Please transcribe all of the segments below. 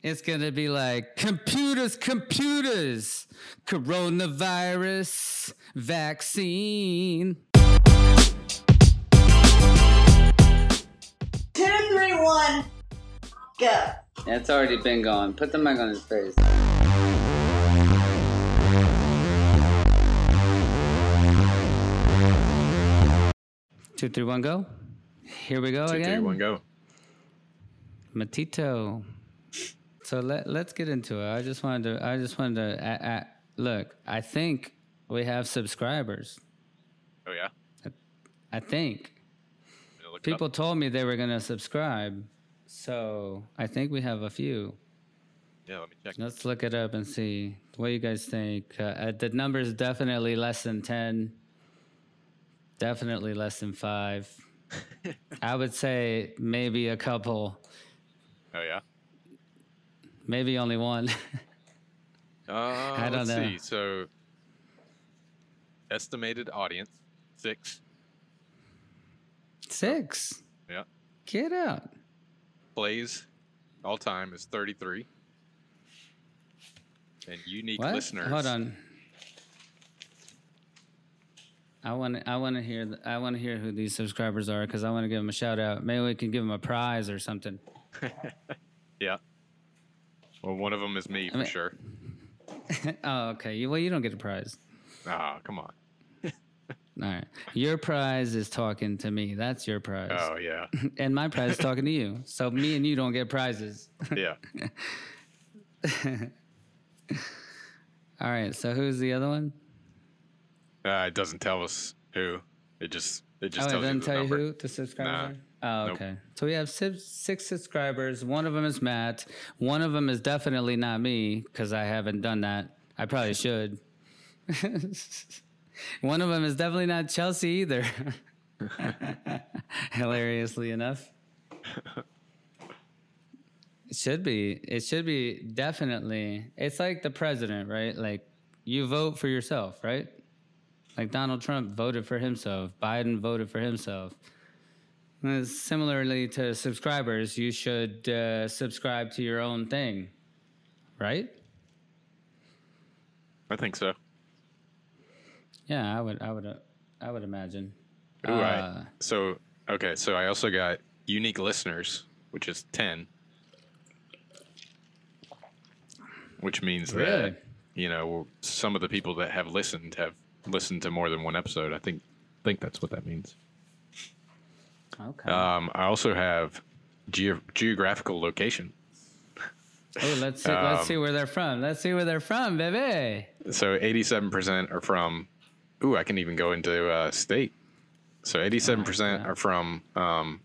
It's gonna be like computers, computers, coronavirus vaccine. Two, three, one, go. It's already been gone. Put the mic on his face. Two, three, one, go. Here we go Two, again. three, one, go. Matito. So let let's get into it. I just wanted to. I just wanted to. I, I, look, I think we have subscribers. Oh yeah. I think look up. people told me they were gonna subscribe, so I think we have a few. Yeah, let me check. Let's look it up and see what you guys think. Uh, uh, the number is definitely less than ten. Definitely less than five. I would say maybe a couple, Oh yeah. Maybe only one. Uh, I don't let's know. see. So, estimated audience six. Six. Yeah. Get out. Plays all time is thirty three. And unique What? listeners. Hold on. I want to. I want to hear. th- I want to hear who these subscribers are because I want to give them a shout out. Maybe we can give them a prize or something. Yeah. Well, one of them is me for mean- sure. oh, okay. You, well, you don't get a prize. Ah, come on. All right. Your prize is talking to me. That's your prize. Oh yeah. And my prize is talking to you. So me and you don't get prizes. Yeah. All right. So who's the other one? Uh, it doesn't tell us who. It just it just oh, it tells you doesn't the tell you number. who the subscribers Nah. are? Oh, Nope. okay. So we have six, six subscribers. One of them is Matt. One of them is definitely not me because I haven't done that. I probably should. One of them is definitely not Chelsea either. Hilariously enough. It should be. It should be definitely. It's like the president, right? Like you vote for yourself, right? Like Donald Trump voted for himself, Biden voted for himself. Similarly to subscribers, you should uh, subscribe to your own thing, right? I think so. Yeah, I would, I would, uh, I would imagine. Ooh, Uh, so okay, so I also got unique listeners, which is ten, which means Really? that you know some of the people that have listened have listened to more than one episode. I think think that's what that means. Okay. Um, I also have geo- geographical location. oh, let's see. let's see where they're from. Let's see where they're from, baby. So eighty-seven percent are from. Ooh, I can even go into uh, state. So eighty-seven percent yeah. are from um,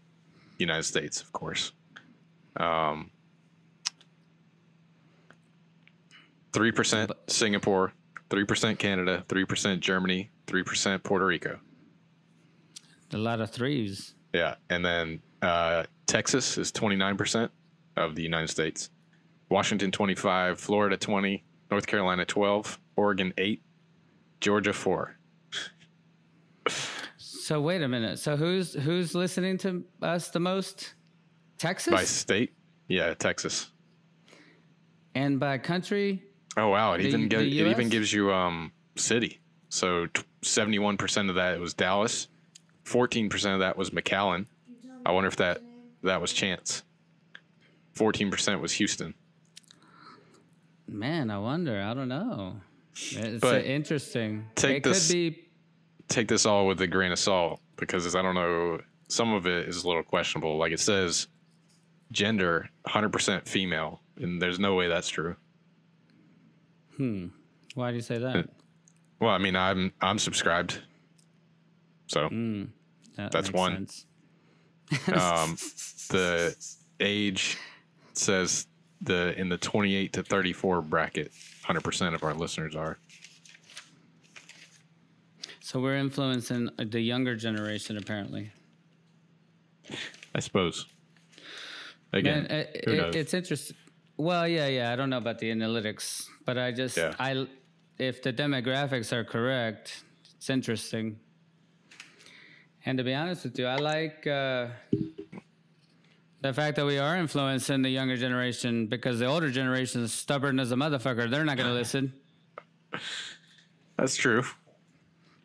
United States, of course. Um, three percent Singapore, three percent Canada, three percent Germany, three percent Puerto Rico. A lot of threes. Yeah, and then uh, Texas is twenty-nine percent of the United States. Washington twenty-five, Florida twenty, North Carolina twelve, Oregon eight, Georgia four. So wait a minute. So who's who's listening to us the most? Texas By state, yeah, Texas. and by country. Oh wow! It The- even gives it even gives you um city. So seventy-one percent of that was Dallas, fourteen percent of that was McAllen. I wonder if that that was chance. Fourteen percent was Houston. Man, I wonder. I don't know. It's But interesting. take it this- could be. Take this all with a grain of salt because I don't know. Some of it is a little questionable. Like it says, gender hundred percent female, and there's no way that's true. Hmm. Why do you say that? Well, I mean, I'm I'm subscribed, so That That's one. sense. um, the age says the in the 28 to 34 bracket 100% of our listeners are So we're influencing the younger generation, apparently. i suppose again Man, it, it- it's interesting. Well, yeah, yeah. I don't know about the analytics, but I just, Yeah. I, if the demographics are correct, it's interesting. And to be honest with you, I like uh, The fact that we are influencing the younger generation because the older generation is stubborn as a motherfucker. They're not going to listen. That's true.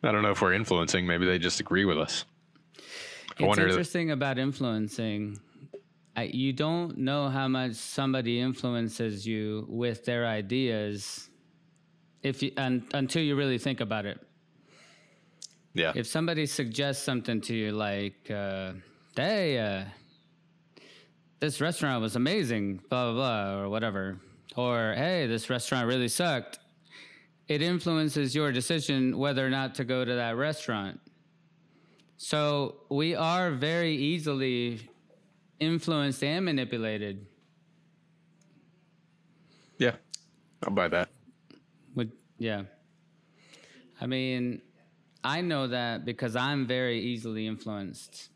I don't know if we're influencing. Maybe they just agree with us. I It's interesting about influencing. I, you don't know how much somebody influences you with their ideas if you, un, until you really think about it. Yeah. If somebody suggests something to you like, uh, "Hey, uh, this restaurant was amazing," blah blah blah, or whatever, or "Hey, this restaurant really sucked," it influences your decision whether or not to go to that restaurant. So we are very easily influenced and manipulated. yeah. I'll buy that. Would yeah. I mean, I know that because I'm very easily influenced.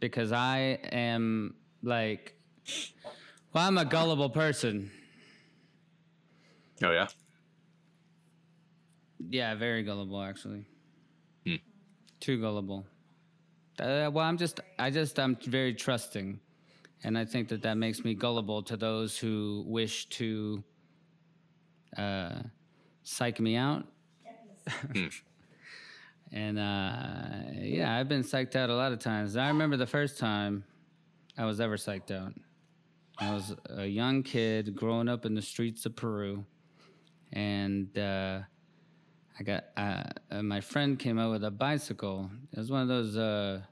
Because I am like well, I'm a gullible person. Oh yeah. Yeah, very gullible actually. Hmm. Too gullible. Uh, well, I'm just I just I'm very trusting. And I think that that makes me gullible to those who wish to uh, psych me out. and uh, yeah, I've been psyched out a lot of times. I remember the first time I was ever psyched out. I was a young kid growing up in the streets of Peru, and uh, I got uh, uh, my friend came out with a bicycle. It was one of those uh,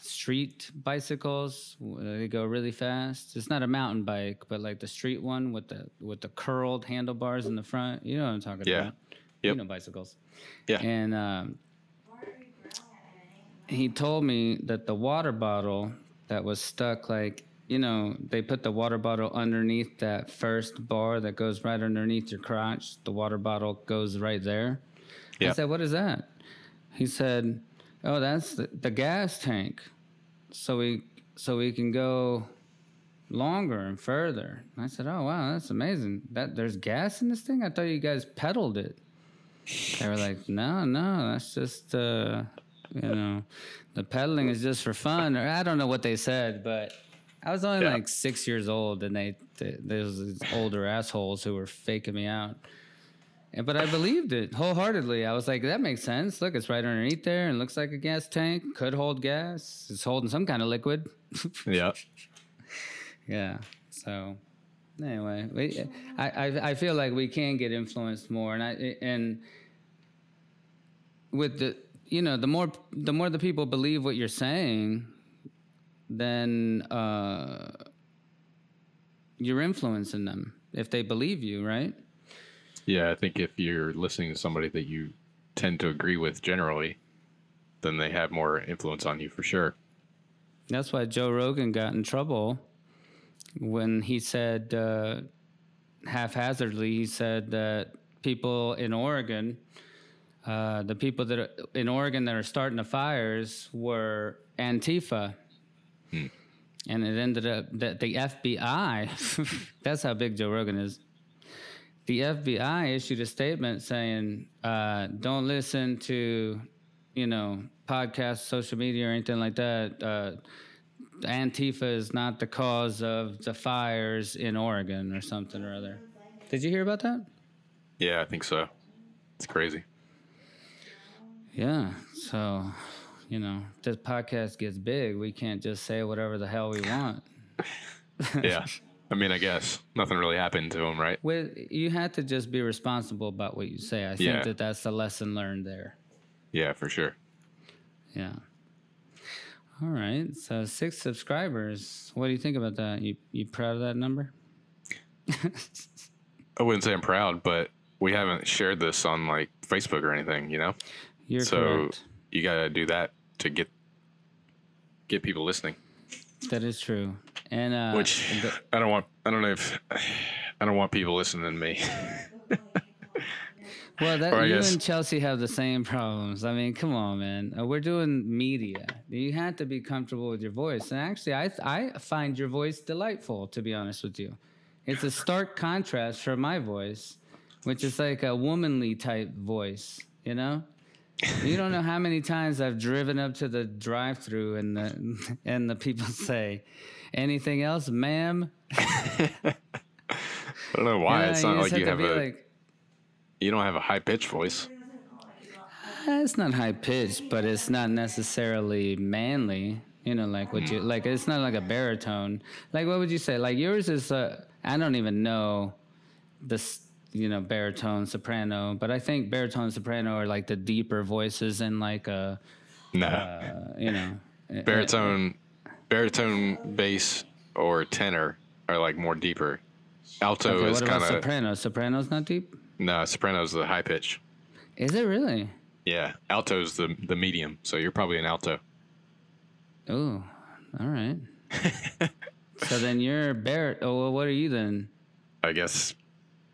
street bicycles. They go really fast. It's not a mountain bike, but like the street one with the with the curled handlebars in the front. You know what I'm talking Yeah. about? You Yep. know bicycles. Yeah. And um, he told me that the water bottle that was stuck, like, you know, they put the water bottle underneath that first bar that goes right underneath your crotch. The water bottle goes right there. I said, What is that? He said, Oh, that's the, the gas tank. So we so we can go longer and further. And I said, Oh wow, that's amazing. That there's gas in this thing? I thought you guys pedaled it. They were like, no, no, that's just, uh, you know, the pedaling is just for fun. Or I don't know what they said, but I was only Yeah. like six years old, and they, they there's these older assholes who were faking me out. And, but I believed it wholeheartedly. I was like, that makes sense. Look, it's right underneath there and looks like a gas tank. Could hold gas. It's holding some kind of liquid. Yeah. Yeah. So anyway, we, I, I I feel like we can get influenced more, and I and with the you know the more the more the people believe what you're saying, then uh, you're influencing them if they believe you, right? Yeah. I think if you're listening to somebody that you tend to agree with generally, then they have more influence on you for sure. That's why Joe Rogan got in trouble when he said, uh, haphazardly, he said that people in Oregon, uh, the people that are in Oregon that are starting the fires were Antifa. And it ended up that the FBI, that's how big Joe Rogan is. The FBI issued a statement saying, uh, don't listen to, you know, podcasts, social media, or anything like that. Uh, Antifa is not the cause of the fires in Oregon or something or other. Did you hear about that? Yeah, I think so. It's crazy. Yeah. So, you know, this podcast gets big, we can't just say whatever the hell we want. Yeah. I mean, I guess nothing really happened to him, right? Well, you have to just be responsible about what you say. I think Yeah. that that's the lesson learned there. Yeah, for sure. Yeah. All right. So six subscribers. What do you think about that? You you proud of that number? I wouldn't say I'm proud, but we haven't shared this on like Facebook or anything, you know? You're so correct. you got to do that to get get people listening. That is true. And uh, Which I don't want. I don't know if I don't want people listening to me. well, that you guess- and Chelsea have the same problems. I mean, come on, man. Uh, we're doing media. You have to be comfortable with your voice. And actually, I I find your voice delightful. To be honest with you, it's a stark contrast from my voice, which is like a womanly type voice. You know. You don't know how many times I've driven up to the drive-through and the and the people say, "Anything else, ma'am?" I don't know why. Yeah, it's not like you have a like, you don't have a high pitched voice. "Eh, it's not high pitched, but it's not necessarily manly. You know, like what you like. It's not like a baritone. Like what would you say? Like yours is. Uh, I don't even know this. You know, baritone, soprano, but I think baritone, soprano are like the deeper voices and like a, Nah. uh, you know, uh, baritone baritone bass or tenor are like more deeper. Alto Okay, is kind of soprano? Soprano's not deep. No. Soprano's the high pitch. Is it really? Yeah, alto's the the medium. So you're probably an alto. Oh, all right. so then you're barit. Oh, well, what are you then? I guess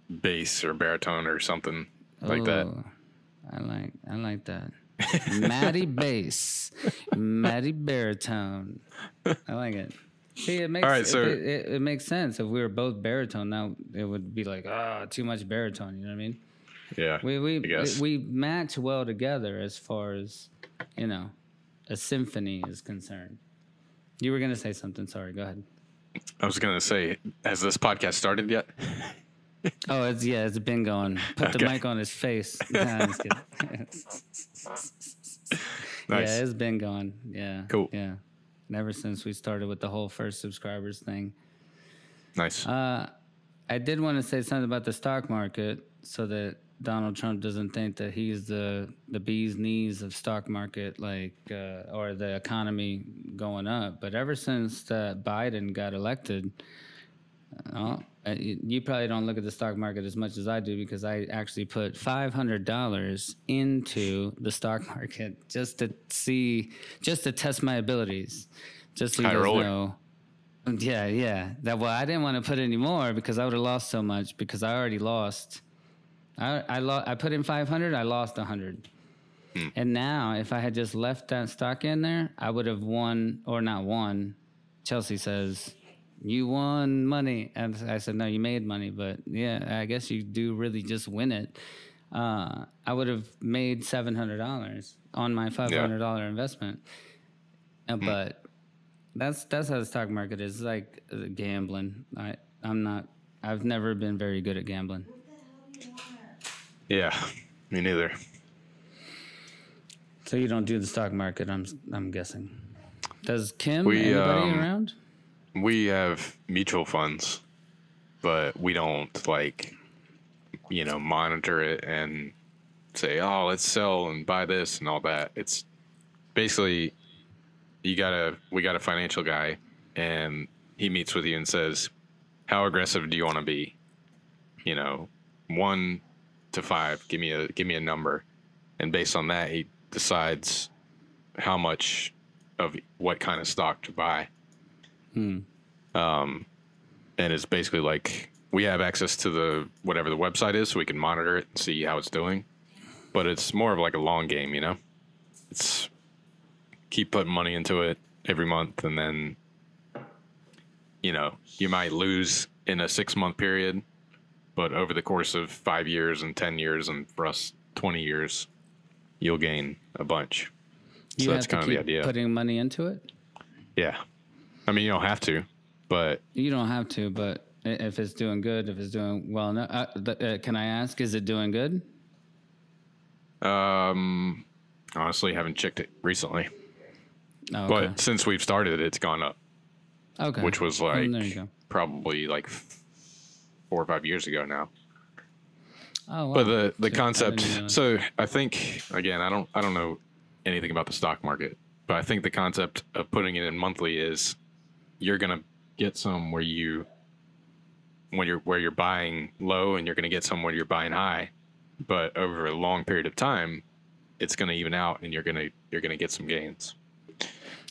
bass or baritone or something like that. I like I like that. Matty bass, Matty baritone. I like it. See, it makes All right, it- so- it, it, it makes sense. If we were both baritone, now it would be like ah, too much baritone. You know what I mean? Yeah, We we we match well together as far as you know, a symphony is concerned. You were gonna say something. Sorry. Go ahead. I was gonna say, has this podcast started yet? Oh, it's yeah, it's been going. Put the mic on his face. Nah. Nice. Yeah, it's been going. Yeah. Cool. Yeah. Ever since we started with the whole first subscribers thing. nice. Uh, I did want to say something about the stock market so that Donald Trump doesn't think that he's the the bee's knees of stock market, like uh, or the economy going up. But ever since that Biden got elected, uh, you you probably don't look at the stock market as much as I do because I actually put five hundred dollars into the stock market just to see, just to test my abilities, just so you guys know. Yeah, yeah. That well, I didn't want to put any more because I would have lost so much because I already lost. I I lost. I put in five hundred. I lost hundred. Hmm. And now, if I had just left that stock in there, I would have won or not won. Chelsea says, "You won money," and I said, "No, you made money." But yeah, I guess you do really just win it. Uh, I would have made seven hundred dollars on my five hundred dollar investment. Uh, But that's that's how the stock market is. It's like uh, gambling. I I'm not. I've never been very good at gambling. yeah, me neither. So you don't do the stock market. I'm I'm guessing. Does Kim We, anybody um, around? We have mutual funds, but we don't like, you know, monitor it and say, oh, let's sell and buy this and all that. It's basically you got a we got a financial guy, and he meets with you and says, how aggressive do you want to be? You know, one to five. Give me a give me a number, and based on that, he decides how much of what kind of stock to buy Um, and it's basically like we have access to the whatever the website is, so we can monitor it and see how it's doing. But it's more of like a long game, you know. It's keep putting money into it every month, and then you know you might lose in a six month period, but over the course of five years and ten years, and for us twenty years, you'll gain a bunch. You so that's kind of the idea. putting money into it. yeah, I mean you don't have to, but You don't have to, but if it's doing good, if it's doing well enough, uh, uh, can I ask? Is it doing good? Um, honestly, haven't checked it recently. Oh, okay. But since we've started, it's gone up, okay. which was like there you go. probably like four or five years ago now. Oh, wow. But the the Shit, concept. So I think again, I don't I don't know anything about the stock market, but I think the concept of putting it in monthly is you're gonna get some where you when you're where you're buying low, and you're gonna get some where you're buying high, but over a long period of time, it's gonna even out, and you're gonna you're gonna get some gains.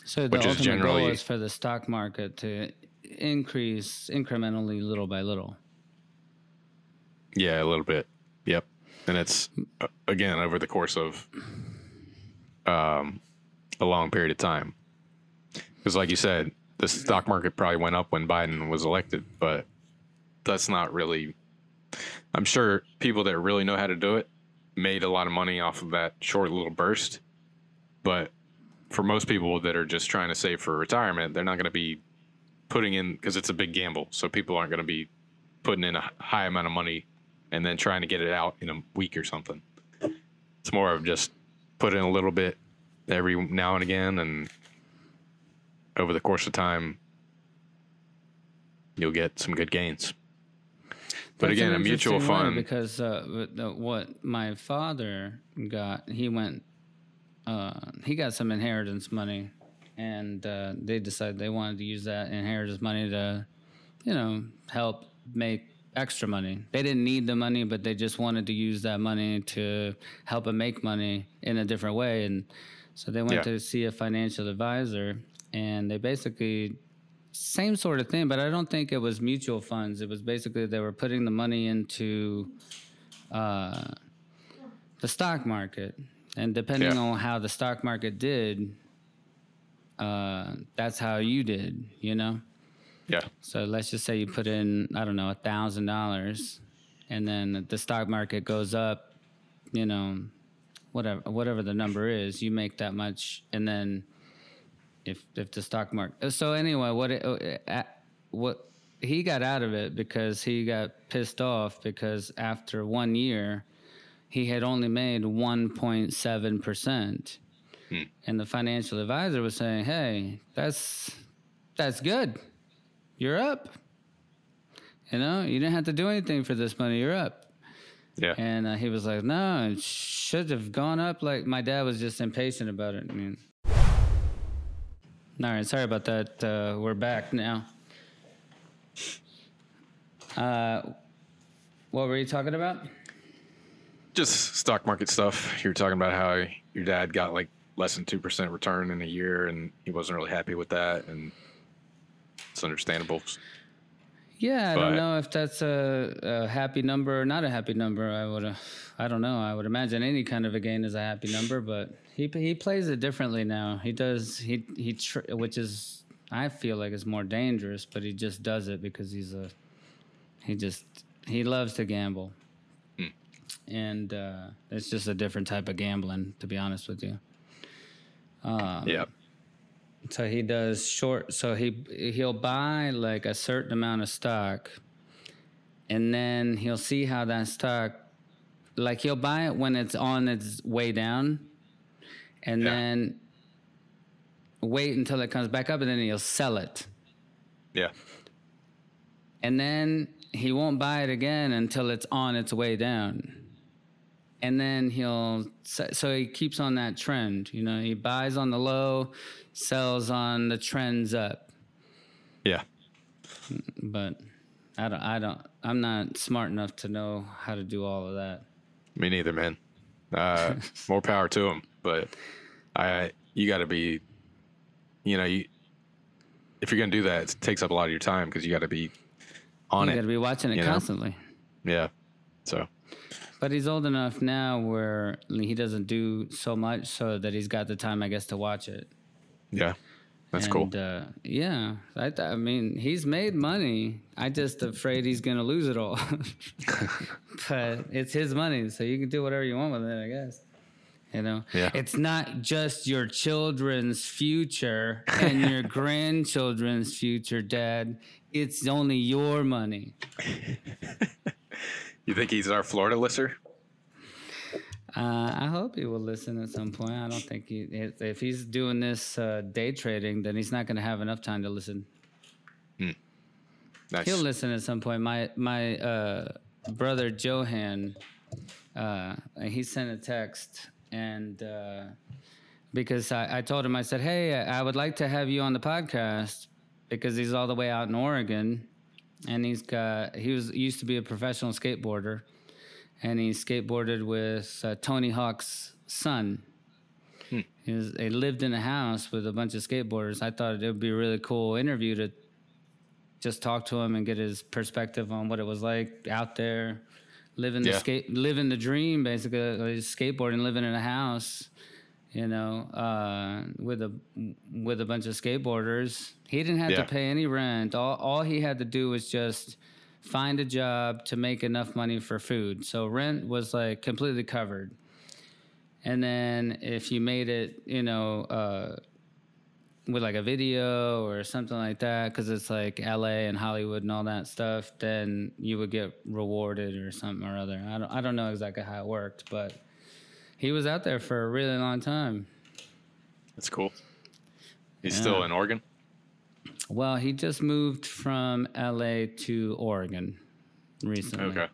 So the ultimate generally- goal is for the stock market to increase incrementally, little by little. Yeah, a little bit. Yep. And it's uh, again over the course of um, a long period of time. Because, like you said, the stock market probably went up when Biden was elected, but that's not really. I'm sure people that really know how to do it made a lot of money off of that short little burst. But for most people that are just trying to save for retirement, they're not going to be putting in because it's a big gamble. So people aren't going to be putting in a high amount of money and then trying to get it out in a week or something. It's more of just put in a little bit every now and again, and over the course of time, you'll get some good gains. But That's again, a mutual fund. because uh, what my father got, he went, uh, he got some inheritance money, and uh, they decided they wanted to use that inheritance money to, you know, help make extra money. They didn't need the money, but they just wanted to use that money to help them make money in a different way, and so they went Yeah. to see a financial advisor, and they basically same sort of thing, but I don't think it was mutual funds. It was basically they were putting the money into uh, the stock market, and depending Yeah. on how the stock market did, uh, that's how you did. You know. yeah, So let's just say you put in, I don't know, a thousand dollars, and then the stock market goes up, you know, whatever whatever the number is, you make that much, and then if if the stock market. So anyway, what it, uh, uh, what he got out of it because he got pissed off because after one year, he had only made one point seven percent. And the financial advisor was saying, "Hey, that's that's good you're up. You know, you didn't have to do anything for this money. You're up. yeah. And uh, he was like, no, it should have gone up. Like my dad was just impatient about it. I mean, all right, sorry about that. Uh, we're back now. Uh, what were you talking about? Just stock market stuff. You were talking about how your dad got like less than two percent return in a year, and he wasn't really happy with that, and it's understandable. Yeah, I But- don't know if that's a, a happy number or not a happy number. I would, I don't know. I would imagine any kind of a gain is a happy number, but he he plays it differently now. He does he he tr- which is I feel like is more dangerous, but he just does it because he's a he just he loves to gamble, and uh, it's just a different type of gambling, to be honest with you. Um, Yeah, so he does short. So he he'll buy like a certain amount of stock, and then he'll see how that stock, like he'll buy it when it's on its way down, and Yeah. then wait until it comes back up, and then he'll sell it, yeah, and then he won't buy it again until it's on its way down. And then he'll so so he keeps on that trend. You know, he buys on the low, sells on the trends up. yeah. but I don't, I don't, I'm not smart enough to know how to do all of that. Me neither, man. Uh, more power to him, but I you got to be, you know, you if you're gonna do that, it takes up a lot of your time because you got to be on you it. You got to be watching it you know? constantly. yeah. So But he's old enough now where he doesn't do so much, so that he's got the time, I guess, to watch it. yeah, that's and, cool. Uh, yeah, I, th- I mean, he's made money. I just afraid he's gonna lose it all. but it's his money, so you can do whatever you want with it, I guess. You know, Yeah. it's not just your children's future and your grandchildren's future, Dad. It's only your money. You think he's our Florida lister? Uh, I hope he will listen at some point. I don't think he, if he's doing this uh, day trading, then he's not going to have enough time to listen. Nice. He'll listen at some point. My my uh, brother Johan, uh, he sent a text and uh, because I, I told him I said, hey, I would like to have you on the podcast because he's all the way out in Oregon, and he's got he was used to be a professional skateboarder, and he skateboarded with uh, Tony Hawk's son. He, was, he lived in a house with a bunch of skateboarders. I thought it would be a really cool interview to just talk to him and get his perspective on what it was like out there, living the skate, living the dream, basically, uh, skateboarding, living in a house, you know, uh, with a with a bunch of skateboarders. He didn't have Yeah. to pay any rent. All all he had to do was just find a job to make enough money for food. So rent was like completely covered. And then if you made it, you know, uh, with like a video or something like that, because it's like LA and Hollywood and all that stuff, then you would get rewarded or something or other. I don't, I don't know exactly how it worked, but he was out there for a really long time. That's cool. He's Yeah. still in Oregon. Well, he just moved from LA to Oregon recently. Okay.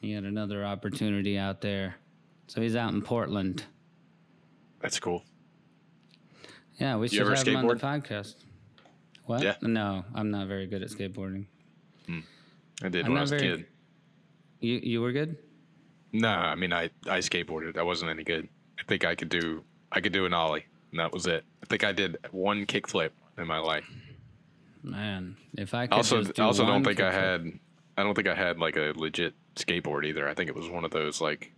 He had another opportunity out there. So he's out in Portland. That's cool. Yeah, we You should ever have him on the podcast. What? Yeah. No, I'm not very good at skateboarding. Hmm. I did I'm when I was a kid. You you were good? No, I mean I I skateboarded. I wasn't any good. I think I could do I could do an ollie, and that was it. I think I did one kickflip in my life. Man, if I could Also, just do I also don't think I had. I don't think I had like a legit skateboard either. I think it was one of those like,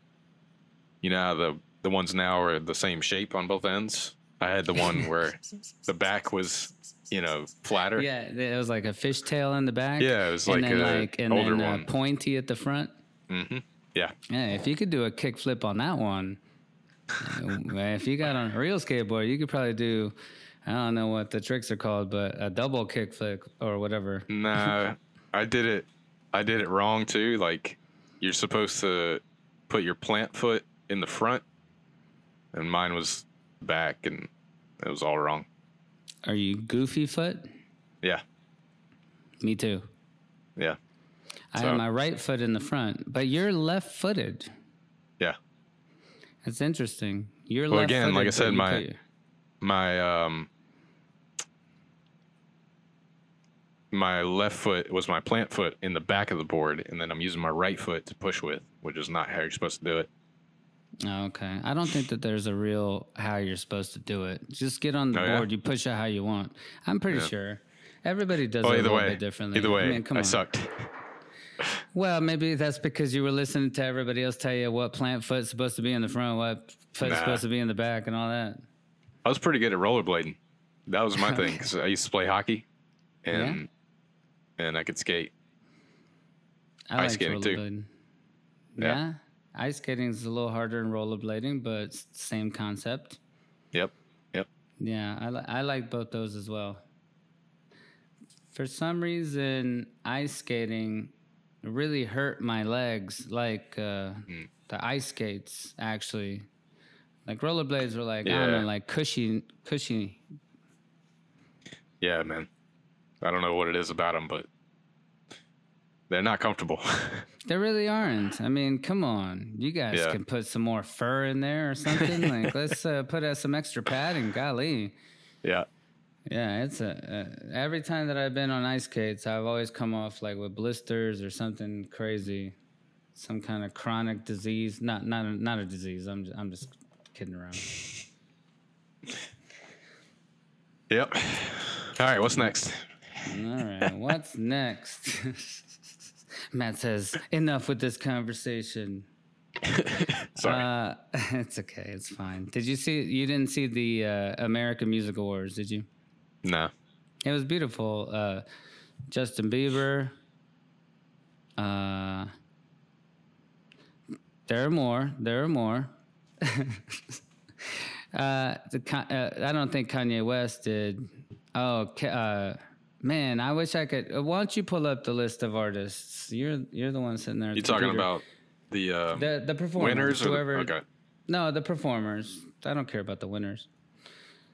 you know, the the ones now are the same shape on both ends. I had the one where the back was, you know, flatter. Yeah, it was like a fishtail in the back. Yeah, it was and like then a like and older then uh, one. pointy at the front. hmm Yeah. Yeah, if you could do a kickflip on that one, uh, if you got on a real skateboard, you could probably do. I don't know what the tricks are called, but a double kick kickflip or whatever. Nah, I did it. I did it wrong too. Like, you're supposed to put your plant foot in the front, and mine was back, and it was all wrong. Are you goofy foot? Yeah. Me too. Yeah. I So- have my right foot in the front, but you're left-footed. Yeah. That's interesting. You're Well, left-footed. again, like I said, my- my um my left foot was my plant foot in the back of the board and then i'm using my right foot to push with which is not how you're supposed to do it Oh, okay. I don't think that there's a real how you're supposed to do it. Just get on the Oh, yeah? board. You push it how you want. I'm pretty Yeah. sure. Everybody does oh it a little way bit differently. either way I i, mean, come on. sucked Well, maybe that's because you were listening to everybody else tell you what plant foot's supposed to be in the front, what foot's Nah. supposed to be in the back, and all that. i was pretty good at rollerblading that was my thing 'cause i used to play hockey and and i could skate I Ice skating, too. Yeah. Yeah. Ice skating is a little harder than rollerblading, but same concept. yep yep Yeah, I, li- I like both those as well. For some reason, ice skating really hurt my legs, like uh, Hmm. the ice skates, actually. Like rollerblades were like, I don't know, like cushy, cushy. yeah man i don't know what it is about them but they're not comfortable They really aren't. I mean, come on. You guys Yeah. can put some more fur in there or something. like, let's uh, put uh, some extra padding. Golly. yeah Yeah, it's a uh, every time that I've been on ice skates, I've always come off like with blisters or something crazy, some kind of chronic disease. Not not a, not a disease. I'm just, I'm just kidding around. yep all right what's next All right, what's next? Matt says, "Enough with this conversation." sorry Uh, it's okay. It's fine. Did you see? You didn't see the uh, American Music Awards, did you? no It was beautiful. Uh, Justin Bieber. Uh, there are more. There are more. uh, the, uh, I don't think Kanye West did. Oh, uh, man, I wish I could. Uh, why don't you pull up the list of artists? You're you're the one sitting there. You the talking computer. about the uh, the the performers? winners or the- whoever. okay No, the performers. I don't care about the winners.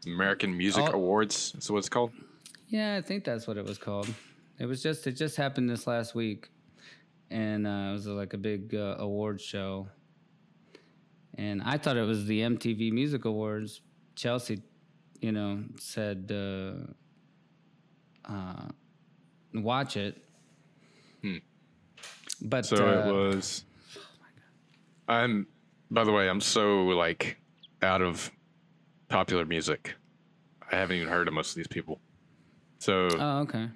American Music All- Awards? Is what it's called? Yeah, I think that's what it was called. It was just it just happened this last week, and uh, it was like a big uh, award show. And I thought it was the MTV Music Awards. Chelsea, you know, said uh, uh, watch it. Hmm. But So uh, it was. Oh I'm. By the way, I'm so like out of popular music. I haven't even heard of most of these people. So Oh, okay.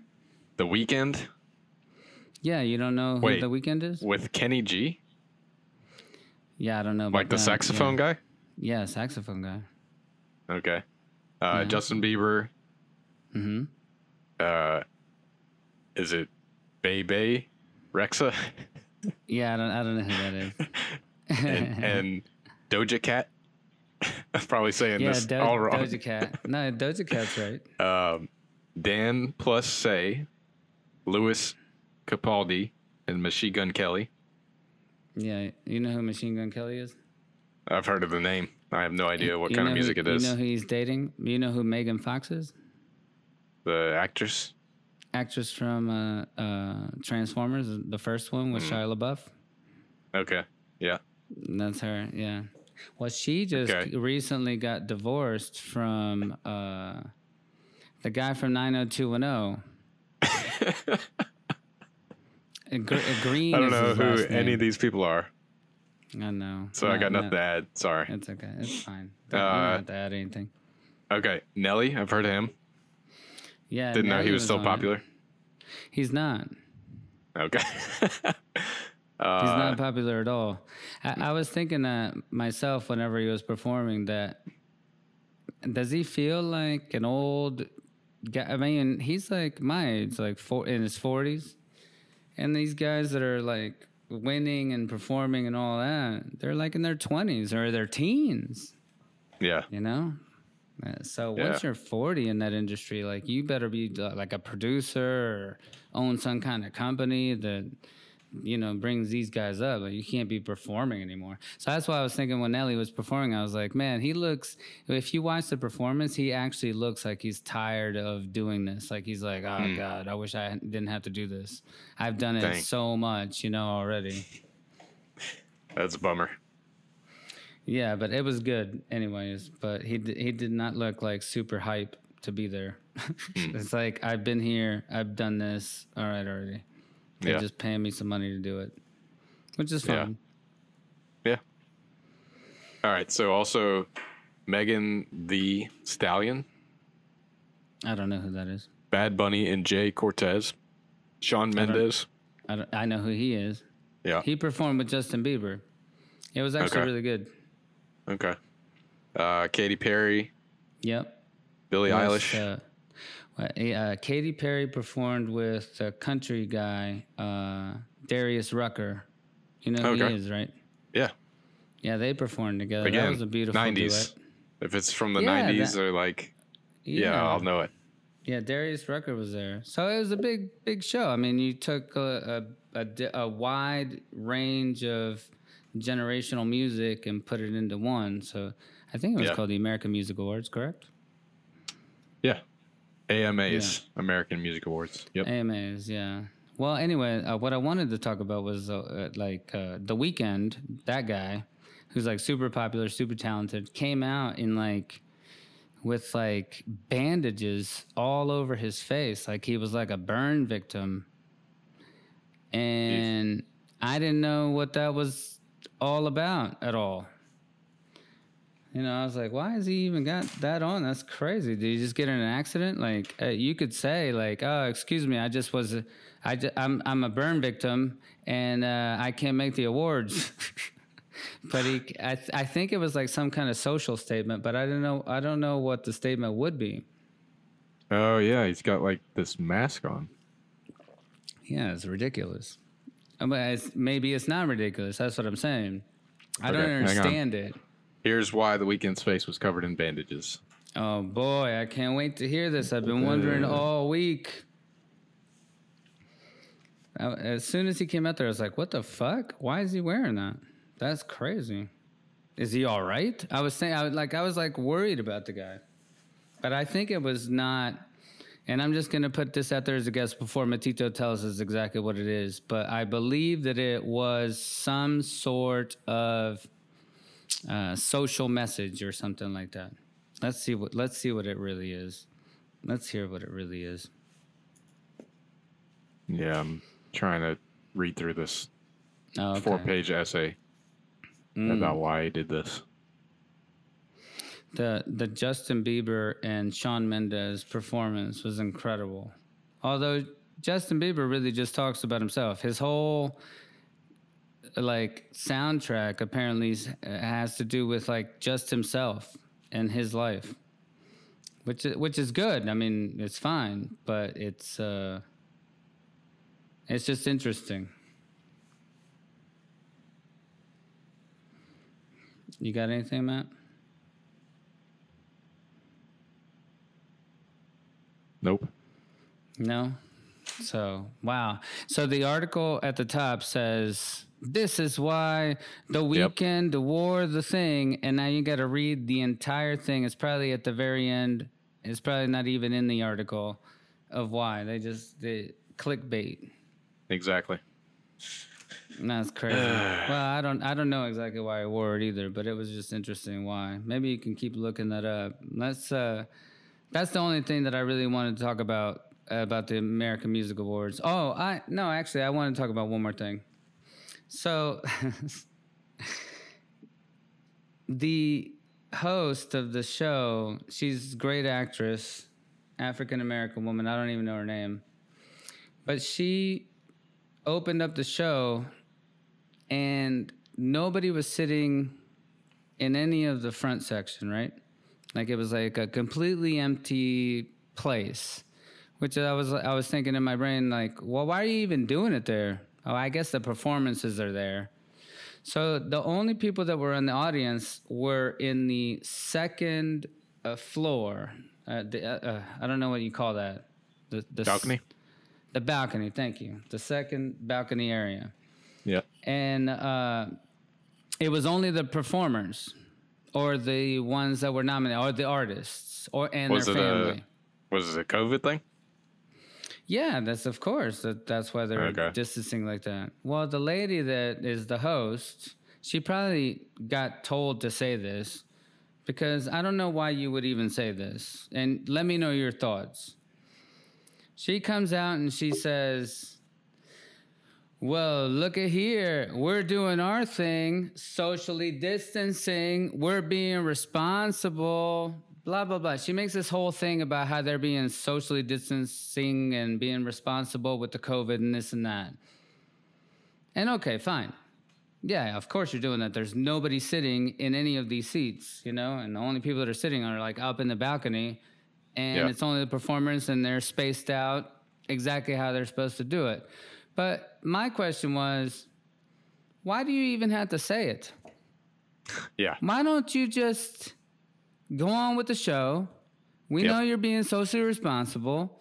the Weeknd Yeah, you don't know who Wait. the Weeknd is? with Kenny G, Yeah, I don't know. About like the that. saxophone guy. Yeah. yeah, saxophone guy. Okay. Uh, Yeah. Justin Bieber. Mm-hmm. Uh, is it Bay Bay? Rexha, Yeah, I don't, I don't know who that is. and, and Doja Cat. I'm probably saying yeah, this Do- all wrong. Doja Cat. No, Doja Cat's right. Um, Dan plus Shay, Lewis Capaldi, and Machine Gun Kelly. Yeah, you know who Machine Gun Kelly is? I've heard of the name. I have no idea what You kind of music who, it is. You know who he's dating? You know who Megan Fox is? The actress. Actress from uh, uh, Transformers, the first one with Hmm. Shia LaBeouf. Okay. Yeah. That's her, yeah. Well, she just Okay. recently got divorced from uh, the guy from 90210. Uh, Gr- Green I don't know who any name. of these people are, I know. so I Not- got nothing not- to add. Sorry. It's okay. It's fine. Don't, Uh, don't have to add anything. Okay. Nelly, I've heard of him. Yeah. Didn't know he was still on it. popular. He's not. Okay. He's uh, not popular at all. I, I was thinking that myself whenever he was performing that does he feel like an old guy? I mean, he's like my age, like four, in his forties, and these guys that are like winning and performing and all that, they're like in their twenties or their teens. yeah. You know. So Yeah. once you're 40 in that industry, like you better be uh, like a producer or own some kind of company that you know brings these guys up. Like you can't be performing anymore. So that's why I was thinking when Nelly was performing, I was like, man, he looks. If you watch the performance, he actually looks like he's tired of doing this. Like he's like, oh god, I wish I didn't have to do this. I've done it Dang. so much, you know, already. That's a bummer. Yeah, but it was good, anyways. But he d- he did not look like super hype to be there. Hmm. it's like I've been here, I've done this. All right, already. They're Yeah. just paying me some money to do it, which is Yeah. fun. Yeah. All right. So also, Megan Thee Stallion, I don't know who that is. Bad Bunny, and Jhay Cortez, Sean don't- Mendez. I, don't, I know who he is. Yeah. He performed with Justin Bieber. It was actually Okay. really good. Okay. Uh, Katy Perry, Yep. Billie It was, Eilish. Uh, uh, Katy Perry performed with a country guy, uh, Darius Rucker. You know who Okay. he is, right? yeah. Yeah, they performed together. Again, that was a beautiful 90s. duet. If it's from the Yeah, 90s that- or like, yeah, I'll know it. Yeah, Darius Rucker was there, so it was a big, big show. I mean, you took a a, a, a wide range of generational music and put it into one. So I think it was Yeah. called the American Music Awards, correct? Yeah. AMAs, American Music Awards. Yep. AMAs, yeah. Well, anyway, uh, what I wanted to talk about was uh, uh, like uh, the Weeknd. That guy, who's like super popular, super talented, came out in like with like bandages all over his face, like he was like a burn victim. And I didn't know what that was all about at all. You know, I was like, why has he even got that on? That's crazy. Did he just get in an accident? Like, uh, you could say, like, oh, excuse me, I just was, a, I ju- I'm, I'm a burn victim and uh, I can't make the awards. but he, I, th- I think it was like some kind of social statement, but I don't know, I don't know what the statement would be. Oh, yeah. He's got like this mask on. Yeah, it's ridiculous. Uh, But it's, maybe it's not ridiculous. That's what I'm saying. I don't Okay, on. understand it. Here's why the Weeknd's face was covered in bandages. Oh boy, I can't wait to hear this. I've been wondering all week. As soon as he came out there, I was like, "What the fuck? Why is he wearing that? That's crazy. Is he all right?" I was saying, I was like, I was like worried about the guy, but I think it was not. And I'm just gonna put this out there as a guess before Matito tells us exactly what it is. But I believe that it was some sort of uh, social message or something like that. Let's see what let's see what it really is. Let's hear what it really is. Yeah, I'm trying to read through this Oh, okay. four page essay about why he did this the the Justin Bieber and Shawn Mendes performance was incredible. Although Justin Bieber really just talks about himself, his whole like soundtrack apparently has to do with like just himself and his life, which which is good. I mean, it's fine, but it's uh, it's just interesting. You got anything, Matt? Nope. No. So wow. So the article at the top says this is why the Weeknd, the war, the thing, and now you got to read the entire thing. It's probably at the very end. It's probably not even in the article of why they just the clickbait. Exactly. That's crazy. well, I don't I don't know exactly why I wore it either, but it was just interesting why. Maybe you can keep looking that up. That's uh that's the only thing that I really wanted to talk about about the American Music Awards. Oh, I no, actually I want to talk about one more thing. So the host of the show, she's a great actress, African American woman. I don't even know her name. But she opened up the show and nobody was sitting in any of the front section, right? Like it was like a completely empty place. Which I was I was thinking in my brain like, well, why are you even doing it there? Oh, I guess the performances are there. So the only people that were in the audience were in the second uh, floor. Uh, the, uh, uh I don't know what you call that. The, the balcony. S- the balcony. Thank you. The second balcony area. Yeah. And uh, it was only the performers, or the ones that were nominated, or the artists, or and was their family. A, was it a COVID thing? Yeah, that's of course. That, that's why they're okay. distancing like that. Well, the lady that is the host, she probably got told to say this because I don't know why you would even say this. And let me know your thoughts. She comes out and she says, Well, look at here. We're doing our thing, socially distancing. We're being responsible blah blah blah. She makes this whole thing about how they're being socially distancing and being responsible with the COVID and this and that. And okay, fine. Yeah, of course you're doing that. There's nobody sitting in any of these seats, you know, and the only people that are sitting are like up in the balcony, and yeah. it's only the performers and they're spaced out exactly how they're supposed to do it. But my question was, why do you even have to say it? Yeah. Why don't you just Go on with the show. We yep. know you're being socially responsible.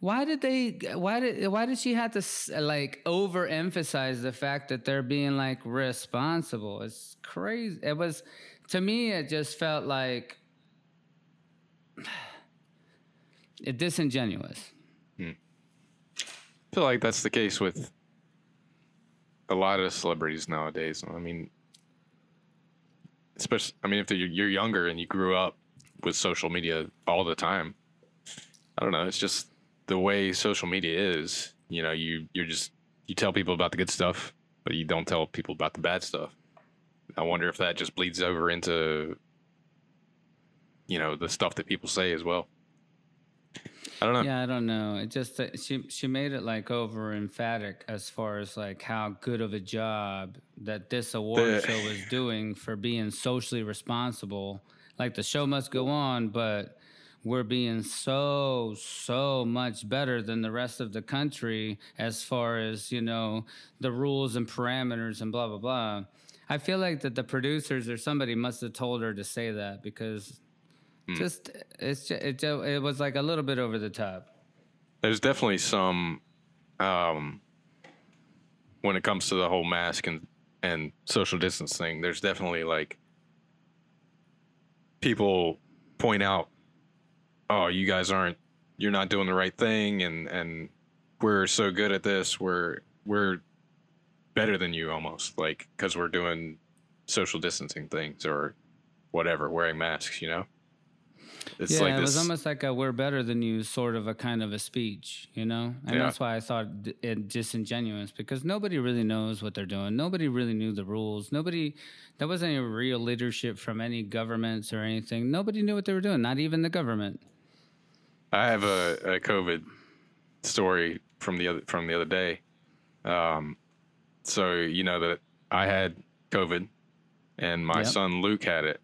Why did they? Why did? Why did she have to like overemphasize the fact that they're being like responsible? It's crazy. It was to me. It just felt like it disingenuous. Feel like that's the case with a lot of celebrities nowadays. I mean, especially I mean if you're younger and you grew up with social media all the time, I don't know. It's just the way social media is. You know, you you're just you tell people about the good stuff, but you don't tell people about the bad stuff. I wonder if that just bleeds over into you know the stuff that people say as well. I don't know. Yeah, I don't know. It just uh, she she made it like over emphatic as far as like how good of a job that this award the, show was doing for being socially responsible. Like the show must go on, but we're being so so much better than the rest of the country as far as you know the rules and parameters and blah blah blah. I feel like that the producers or somebody must have told her to say that because Hmm. Just it's just, it it was like a little bit over the top. There's definitely some um when it comes to the whole mask and and social distancing. There's definitely like people point out, oh, you guys aren't you're not doing the right thing and and we're so good at this. We're we're better than you almost like because we're doing social distancing things or whatever, wearing masks, you know? It's yeah, like it was almost like a "we're better than you" sort of a kind of a speech, you know. And yeah. that's why I thought it disingenuous because nobody really knows what they're doing. Nobody really knew the rules. Nobody, there wasn't any real leadership from any governments or anything. Nobody knew what they were doing. Not even the government. I have a, a COVID story from the other from the other day. Um, so you know that I had COVID, and my yep. son Luke had it.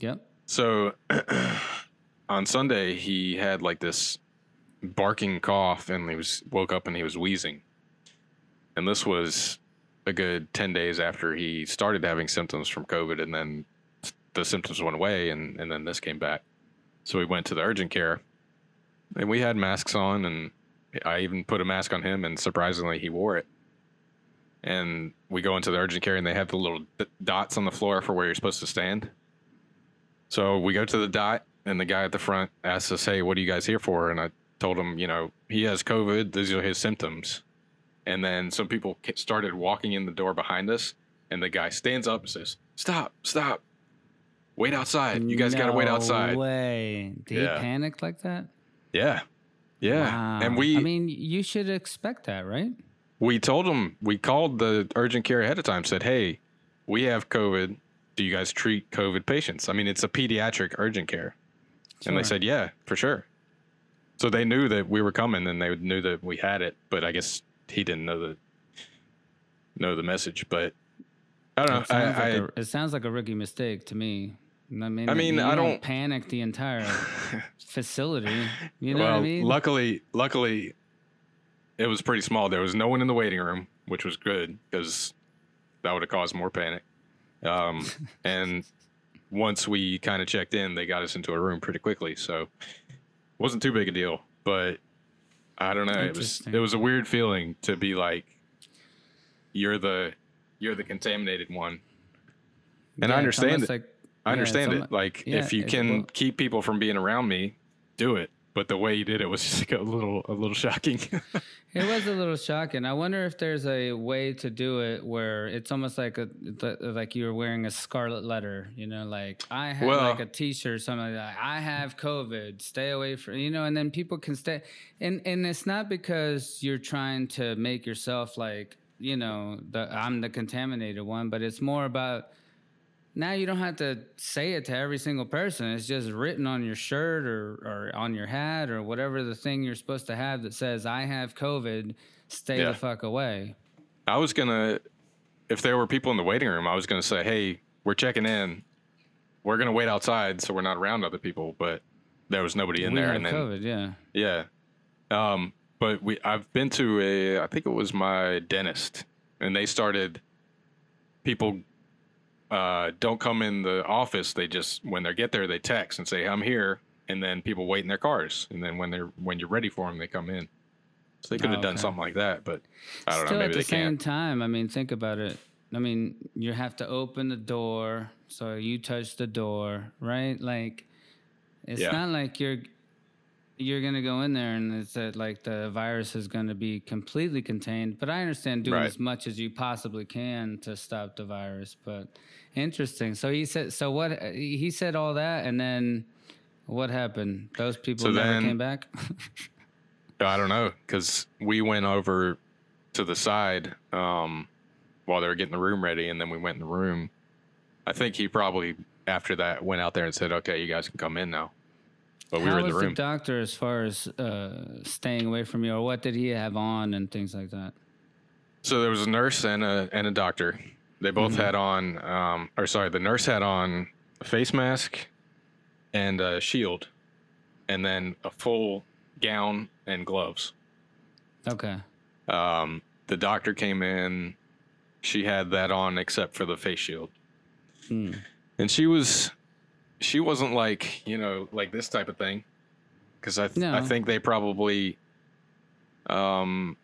Yep. So on Sunday he had like this barking cough and he was woke up and he was wheezing. And this was a good 10 days after he started having symptoms from COVID, and then the symptoms went away, and, and then this came back. So we went to the urgent care, and we had masks on, and I even put a mask on him, and surprisingly, he wore it. And we go into the urgent care, and they have the little dots on the floor for where you're supposed to stand. So we go to the dot, and the guy at the front asked us, "Hey, what are you guys here for?" And I told him, you know, he has COVID. These are his symptoms. And then some people started walking in the door behind us, and the guy stands up and says, "Stop! Stop! Wait outside! You guys got to wait No outside." Way. Did Yeah. he panic like that? Yeah, yeah. Wow. And we I mean, you should expect that, right? we told him we called the urgent care ahead of time. Said, "Hey, we have COVID. Do you guys treat COVID patients?" I mean, it's a pediatric urgent care, and they said, "Yeah, for sure." So they knew that we were coming, and they knew that we had it. But I guess he didn't know the know the message. But I don't know. It sounds, I, like I, a, it sounds like a rookie mistake to me. I mean, I mean, I don't- panic the entire facility. You know well, what I mean? luckily, luckily, it was pretty small. There was no one in the waiting room, which was good because that would have caused more panic. Um, and once we kind of checked in, they got us into a room pretty quickly, so it wasn't too big a deal. But I don't know. It was it was a weird feeling to be like you're the you're the contaminated one. And I Yeah, it's understand it. Like, I yeah, understand it. Like yeah, if you can keep people from being around me, do it. But the way you did it was just like a little a little shocking. It was a little shocking. I wonder if there's a way to do it where it's almost like a like you're wearing a scarlet letter. You know, like I have Well- like a T-shirt, something like that. I have COVID. Stay away from you know, and then people can stay. And and it's not because you're trying to make yourself like you know the I'm the contaminated one, but it's more about now you don't have to say it to every single person. It's just written on your shirt or, or on your hat or whatever the thing you're supposed to have that says, I have COVID, stay Yeah. the fuck away. I was gonna if there were people in the waiting room, I was gonna say, Hey, we're checking in. We're gonna wait outside so we're not around other people, but there was nobody in we there and then COVID, yeah. Yeah. Um, but we I've been to a I think it was my dentist and they started people uh don't come in the office, they just when they get there they text and say I'm here and then people wait in their cars and then when they're when you're ready for them they come in. So they could have Oh, done something like that, but I don't Still know, at maybe the they same can't. time, I mean, think about it. I mean, you have to open the door, so you touch the door, right? Like, it's Yeah. not like you're you're gonna go in there and it's that like the virus is gonna be completely contained. But I understand doing Right. as much as you possibly can to stop the virus. But interesting. So he said. So what he said all that, and then what happened? Those people So never then- came back. I don't know because we went over to the side um, while they were getting the room ready, and then we went in the room. I think he probably after that went out there and said, "Okay, you guys can come in now." But we How were in was the room. the doctor as far as uh, staying away from you, or what did he have on and things like that? So there was a nurse and a and a doctor. They both Mm-hmm. had on, um, or sorry, the nurse had on a face mask and a shield, and then a full gown and gloves. Okay. Um, the doctor came in. She had that on except for the face shield, Hmm. and she was, she wasn't like you know like this type of thing, because I th- I think they probably, um,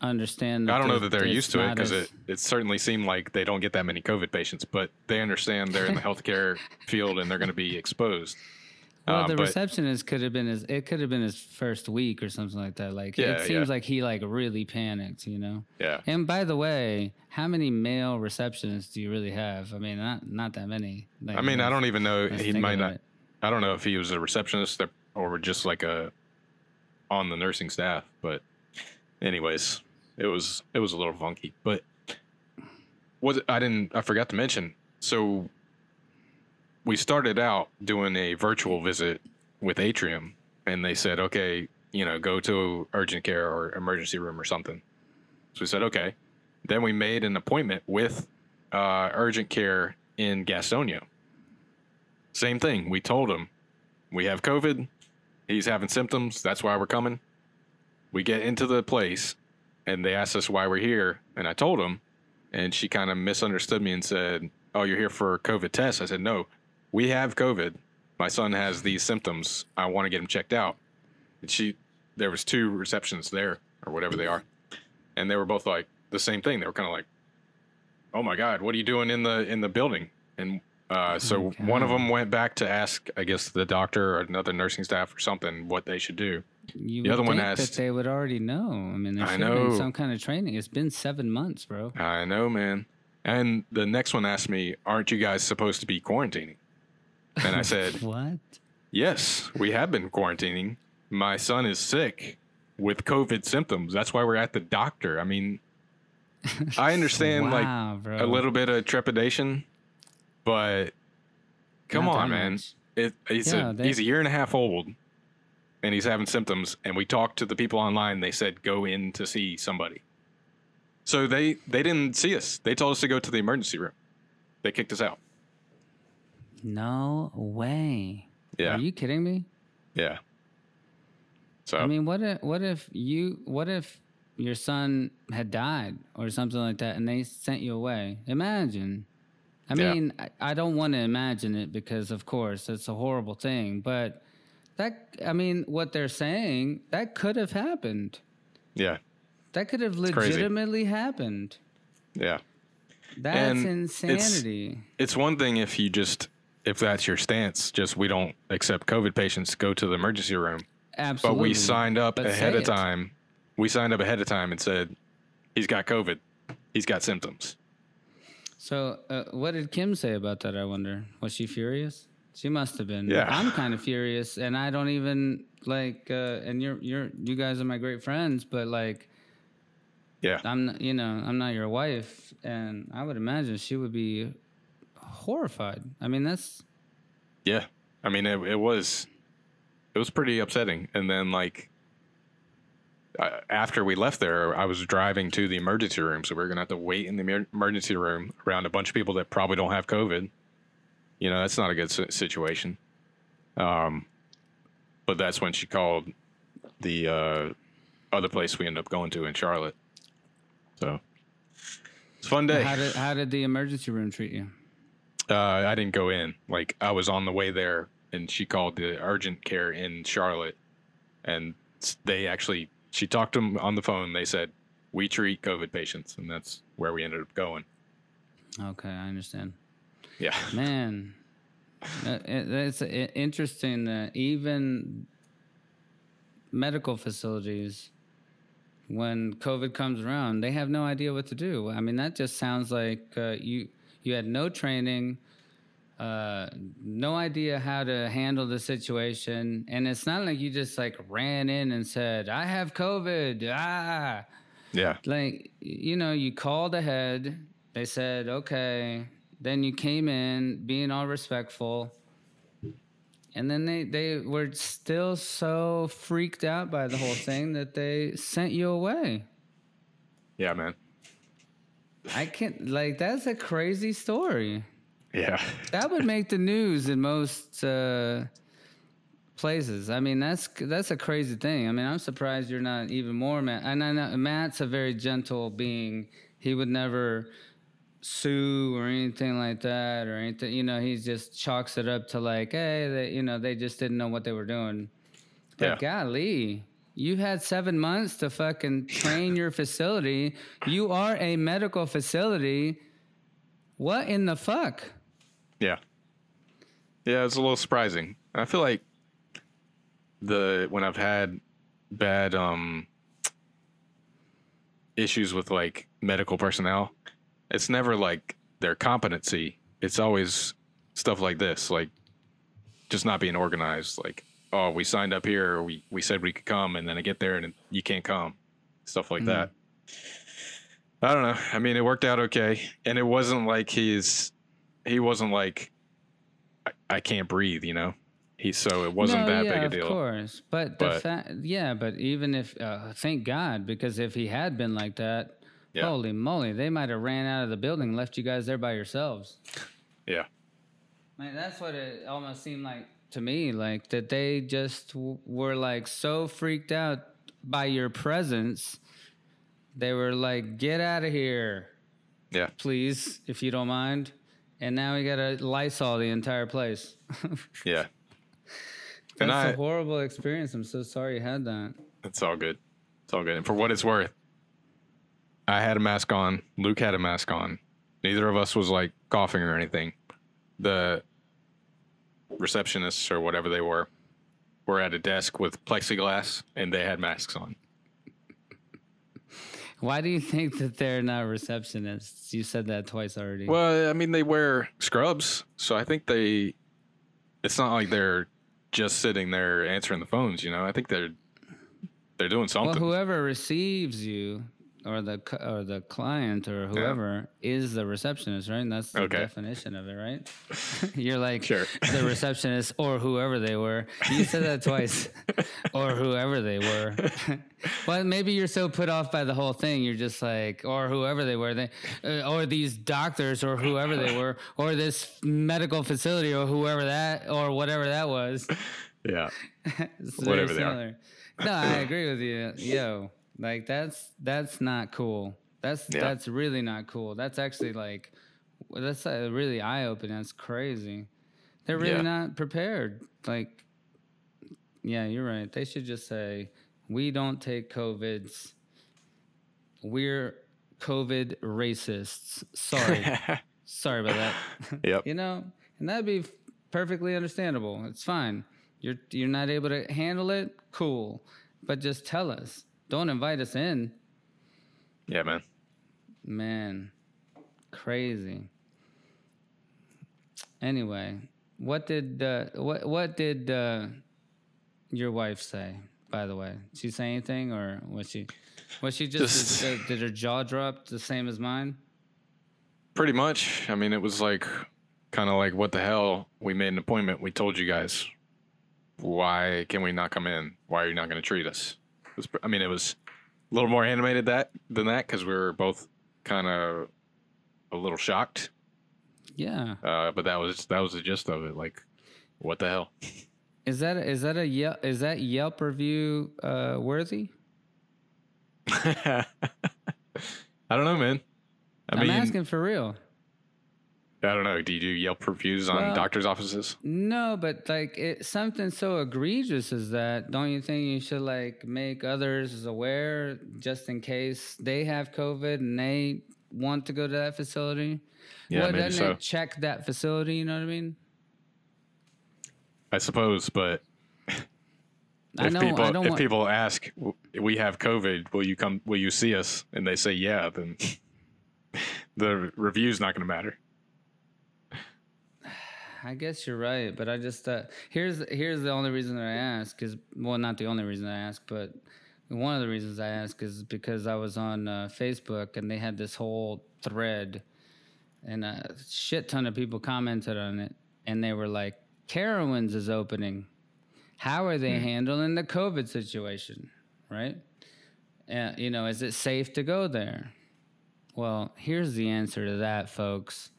Understand. I don't know that they're used to it because as- it, it certainly seemed like they don't get that many COVID patients, but they understand they're in the healthcare field and they're going to be exposed. Well, Um, the but- receptionist could have been his. It could have been his first week or something like that. Like Yeah, it seems yeah. like he like really panicked, you know. Yeah. And by the way, how many male receptionists do you really have? I mean, not not that many. Like, I mean, I don't even know. He might not. it. I don't know if he was a receptionist or- just like a on the nursing staff. But, anyways, it was it was a little funky. But was I didn't I forgot to mention. So we started out doing a virtual visit with Atrium, and they said, okay, you know, go to urgent care or emergency room or something. So we said, okay. Then we made an appointment with uh, urgent care in Gastonia. Same thing. We told him we have COVID. He's having symptoms. That's why we're coming. We get into the place and they asked us why we're here. And I told them, and she kind of misunderstood me and said, "Oh, you're here for COVID test." I said, "No, we have COVID. My son has these symptoms. I want to get him checked out." And she, there was two receptions there or whatever they are, and they were both like the same thing. They were kind of like, "Oh my God, what are you doing in the in the building?" And uh, so my one of them went back to ask, I guess, the doctor or another nursing staff or something what they should do. You The other one think asked- that they would already know. I mean, there should have been some kind of training. It's been seven months, bro. I know, man. And the next one asked me, "Aren't you guys supposed to be quarantining?" And I said, What? "Yes, we have been quarantining. My son is sick with COVID symptoms. That's why we're at the doctor. I mean, I understand wow, like bro. a little bit of trepidation, but come Not on, man. It, he's, Yeah, a, they- he's a year and a half old, and he's having symptoms. And we talked to the people online. They said go in to see somebody. So they they didn't see us. They told us to go to the emergency room. They kicked us out. No way. Yeah, Are you kidding me? yeah. So I mean, what if what if you what if your son had died or something like that, and they sent you away? Imagine. I Yeah. mean, I, I don't want to imagine it because, of course, it's a horrible thing. But that, I mean, what they're saying that could have happened. yeah, That could have legitimately happened. yeah. That's And it's- insanity. It's one thing if you just if that's your stance, just we don't accept COVID patients, go to the emergency room. Absolutely. But we signed up But ahead of it. time. We signed up ahead of time and said he's got COVID. He's got symptoms. So, uh, what did Kim say about that? I wonder. Was she furious? She must have been. Yeah. I'm kind of furious, and I don't even like. Uh, and you're you're you guys are my great friends, but like, Yeah. I'm you know I'm not your wife, and I would imagine she would be horrified. I mean, that's Yeah, I mean it, it was it was pretty upsetting. And then like uh, after we left there, I was driving to the emergency room, so we are gonna have to wait in the emergency room around a bunch of people that probably don't have COVID. You know, that's not a good situation. Um, but that's when she called the uh, other place we ended up going to in Charlotte. So it's a fun day. how did how did the emergency room treat you? Uh, I didn't go in. Like I was on the way there, and she called the urgent care in Charlotte, and they actually she talked to them on the phone. They said we treat COVID patients, and that's where we ended up going. Okay, I understand. Yeah, Man, uh, it's interesting that even medical facilities, when COVID comes around, they have no idea what to do. I mean, that just sounds like uh, you you had no training, uh, no idea how to handle the situation, and it's not like you just like ran in and said, "I have COVID." Ah. Yeah, like you know you called ahead. They said okay. Then you came in being all respectful. And then they they were still so freaked out by the whole thing that they sent you away. Yeah, man. I can't like that's a crazy story. Yeah, that would make the news in most uh places. I mean that's that's a crazy thing. I mean i'm surprised you're not even more mad. And i know matt's a very gentle being. He would never sue or anything like that or anything. You know he just chalks it up to like hey they, you know they just didn't know what they were doing. But golly you had seven months to fucking train your facility you are a medical facility what in the fuck yeah, yeah. It's a little surprising. I feel like the when I've had bad um issues with like medical personnel, it's never like their competency. It's always stuff like this, like just not being organized. Like, oh, we signed up here, we we said we could come, and then I get there and you can't come. Stuff like that. I don't know. I mean, it worked out okay, and it wasn't like he's he wasn't like I, I can't breathe, you know. He so it wasn't no, that yeah, big a deal. of course, but the fact, yeah, but even if, uh, thank God, because if he had been like that, Yeah. holy moly, they might have ran out of the building, and left you guys there by yourselves. Yeah, Man, that's what it almost seemed like to me, like that they just w- were like so freaked out by your presence. They were like, "Get out of here." Yeah. please, if you don't mind. And now we got to Lysol the entire place. Yeah. That's And I- a horrible experience. I'm so sorry you had that. It's all good. It's all good. And for what it's worth, I had a mask on. Luke had a mask on. Neither of us was like coughing or anything. The receptionists or whatever they were were at a desk with plexiglass and they had masks on. Why do you think that they're not receptionists? You said that twice already. Well, I mean, they wear scrubs, so I think they. It's not like they're just sitting there answering the phones. You know, I think they're they're doing something. Well, whoever receives you, or the or the client, or whoever is the receptionist, right? And that's the Okay. definition of it, right? You're like Sure. the receptionist, or whoever they were. You said that twice, or whoever they were. well, maybe you're so put off by the whole thing, you're just like, or whoever they were, they, uh, or these doctors, or whoever they were, or this medical facility, or whoever that, or whatever that was. yeah, Whatever they are. No, I agree with you. Yo, like that's that's not cool. That's Yeah. that's really not cool. That's actually like that's really eye opening. That's crazy. They're really Yeah. not prepared. Like, yeah, you're right. They should just say we don't take covids. We're COVID racists. Sorry, sorry about that. yep, you know, and that'd be perfectly understandable. It's fine. You're you're not able to handle it, cool. But just tell us. Don't invite us in. yeah, man. Man, crazy. Anyway, what did uh, what what did uh, your wife say? By the way, did she say anything, or was she was she just, Just- uh, did her jaw drop the same as mine? Pretty much. I mean, it was like kind of like what the hell? We made an appointment. We told you guys. Why can we not come in? Why are you not going to treat us? Was, I mean, it was a little more animated that than that because we were both kind of a little shocked. Yeah. Uh, but that was that was the gist of it. Like, what the hell? Is that is that a Yelp, is that Yelp review uh, worthy? I don't know, man. I I'm mean, asking for real. I don't know. Do you do Yelp reviews on Well- doctors' offices? No, but like it, something so egregious as that, don't you think you should like make others aware just in case they have COVID and they want to go to that facility? Yeah, well, maybe doesn't so. it check that facility? You know what I mean? I suppose, but I if know. people I don't if want. people ask, we have COVID, will you come? Will you see us? And they say yeah, then the review's not going to matter. I guess you're right, but I just uh, here's here's the only reason that I ask is well, not the only reason I ask, but one of the reasons I ask is because I was on uh, Facebook and they had this whole thread, and a shit ton of people commented on it, and they were like, "Carowinds is opening. How are they handling the COVID situation? Right? Uh, you know, is it safe to go there?" Well, here's the answer to that, folks.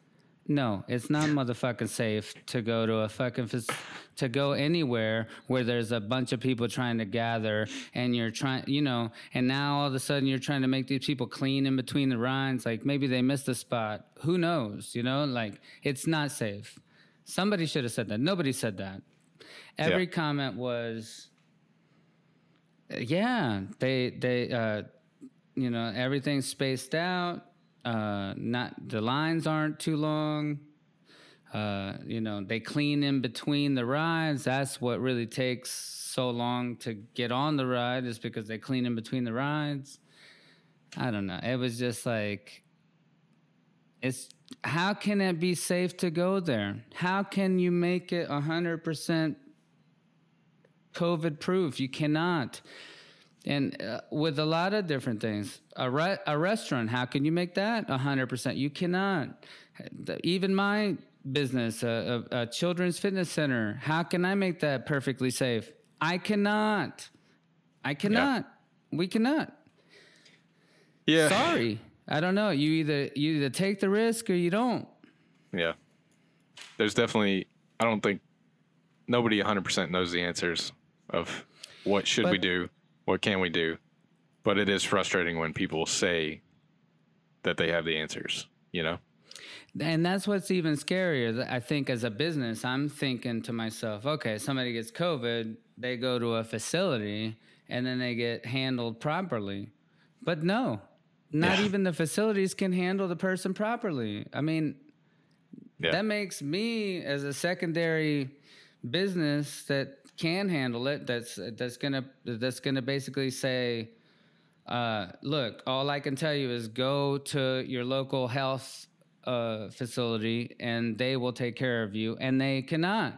No, it's not motherfucking safe to go to a fucking fac- to go anywhere where there's a bunch of people trying to gather and you're trying, you know, and now all of a sudden you're trying to make these people clean in between the rides. Like maybe they missed a spot. Who knows? You know, like it's not safe. Somebody should have said that. Nobody said that. Every Yeah. comment was, yeah, they they uh, you know everything's spaced out uh not the lines aren't too long. Uh you know they clean in between the rides. That's what really takes so long to get on the ride is because they clean in between the rides. I don't know. It was just like it's how can it be safe to go there? How can you make it 100% covid proof? You cannot and uh, with a lot of different things. A, re- a restaurant how can you make that? 100% you cannot. Even my business a, a, a children's fitness center how can i make that perfectly safe? I cannot. I cannot. We cannot. Yeah. sorry. I don't know. You either you either take the risk or you don't. Yeah. There's definitely. I don't think nobody 100% knows the answers of what should we do, what can we do, but it is frustrating when people say that they have the answers. You know. And that's what's even scarier. I think as a business, I'm thinking to myself, okay, somebody gets COVID, they go to a facility and then they get handled properly. But no, not Yeah. even the facilities can handle the person properly. I mean, Yeah. that makes me as a secondary business that can handle it that's that's gonna that's gonna basically say uh, look all i can tell you is go to your local health uh, facility and they will take care of you and they cannot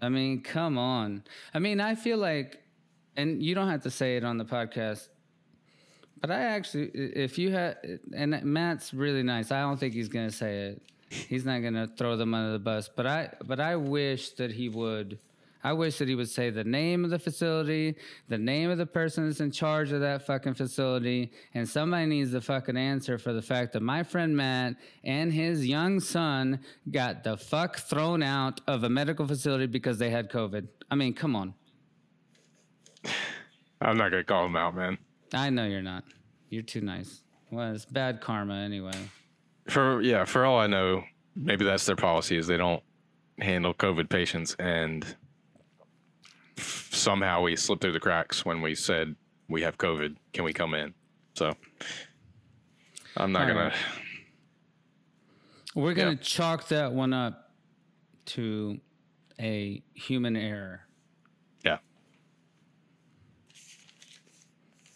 i mean come on i mean i feel like and you don't have to say it on the podcast but I actually, if you had, and Matt's really nice. I don't think he's gonna say it. He's not gonna throw them under the bus. But I, but I wish that he would. I wish that he would say the name of the facility, the name of the person that's in charge of that fucking facility, and somebody needs the fucking answer for the fact that my friend Matt and his young son got the fuck thrown out of a medical facility because they had COVID. I mean, come on. I'm not gonna call him out, man. I know you're not. You're too nice. Well, it's bad karma anyway. For yeah, for all I know, maybe that's their policy is they don't handle COVID patients, and somehow we slipped through the cracks when we said we have COVID. Can we come in? So I'm not All gonna. right. We're gonna Yeah. chalk that one up to a human error, Yeah,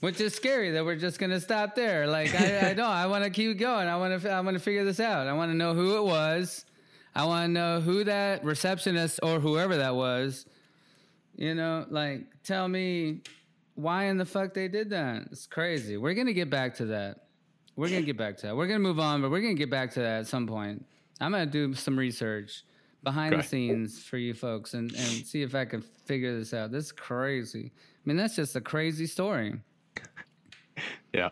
which is scary that we're just gonna stop there. Like I, I don't. I want to keep going. I want to. I want to figure this out. I want to know who it was. I want to know who that receptionist or whoever that was. You know, like tell me why in the fuck they did that. It's crazy. We're gonna get back to that. We're gonna get back to that. We're gonna move on, but we're gonna get back to that at some point. I'm gonna do some research behind the scenes for you folks and, and see if I can figure this out. This is crazy. I mean, that's just a crazy story. yeah.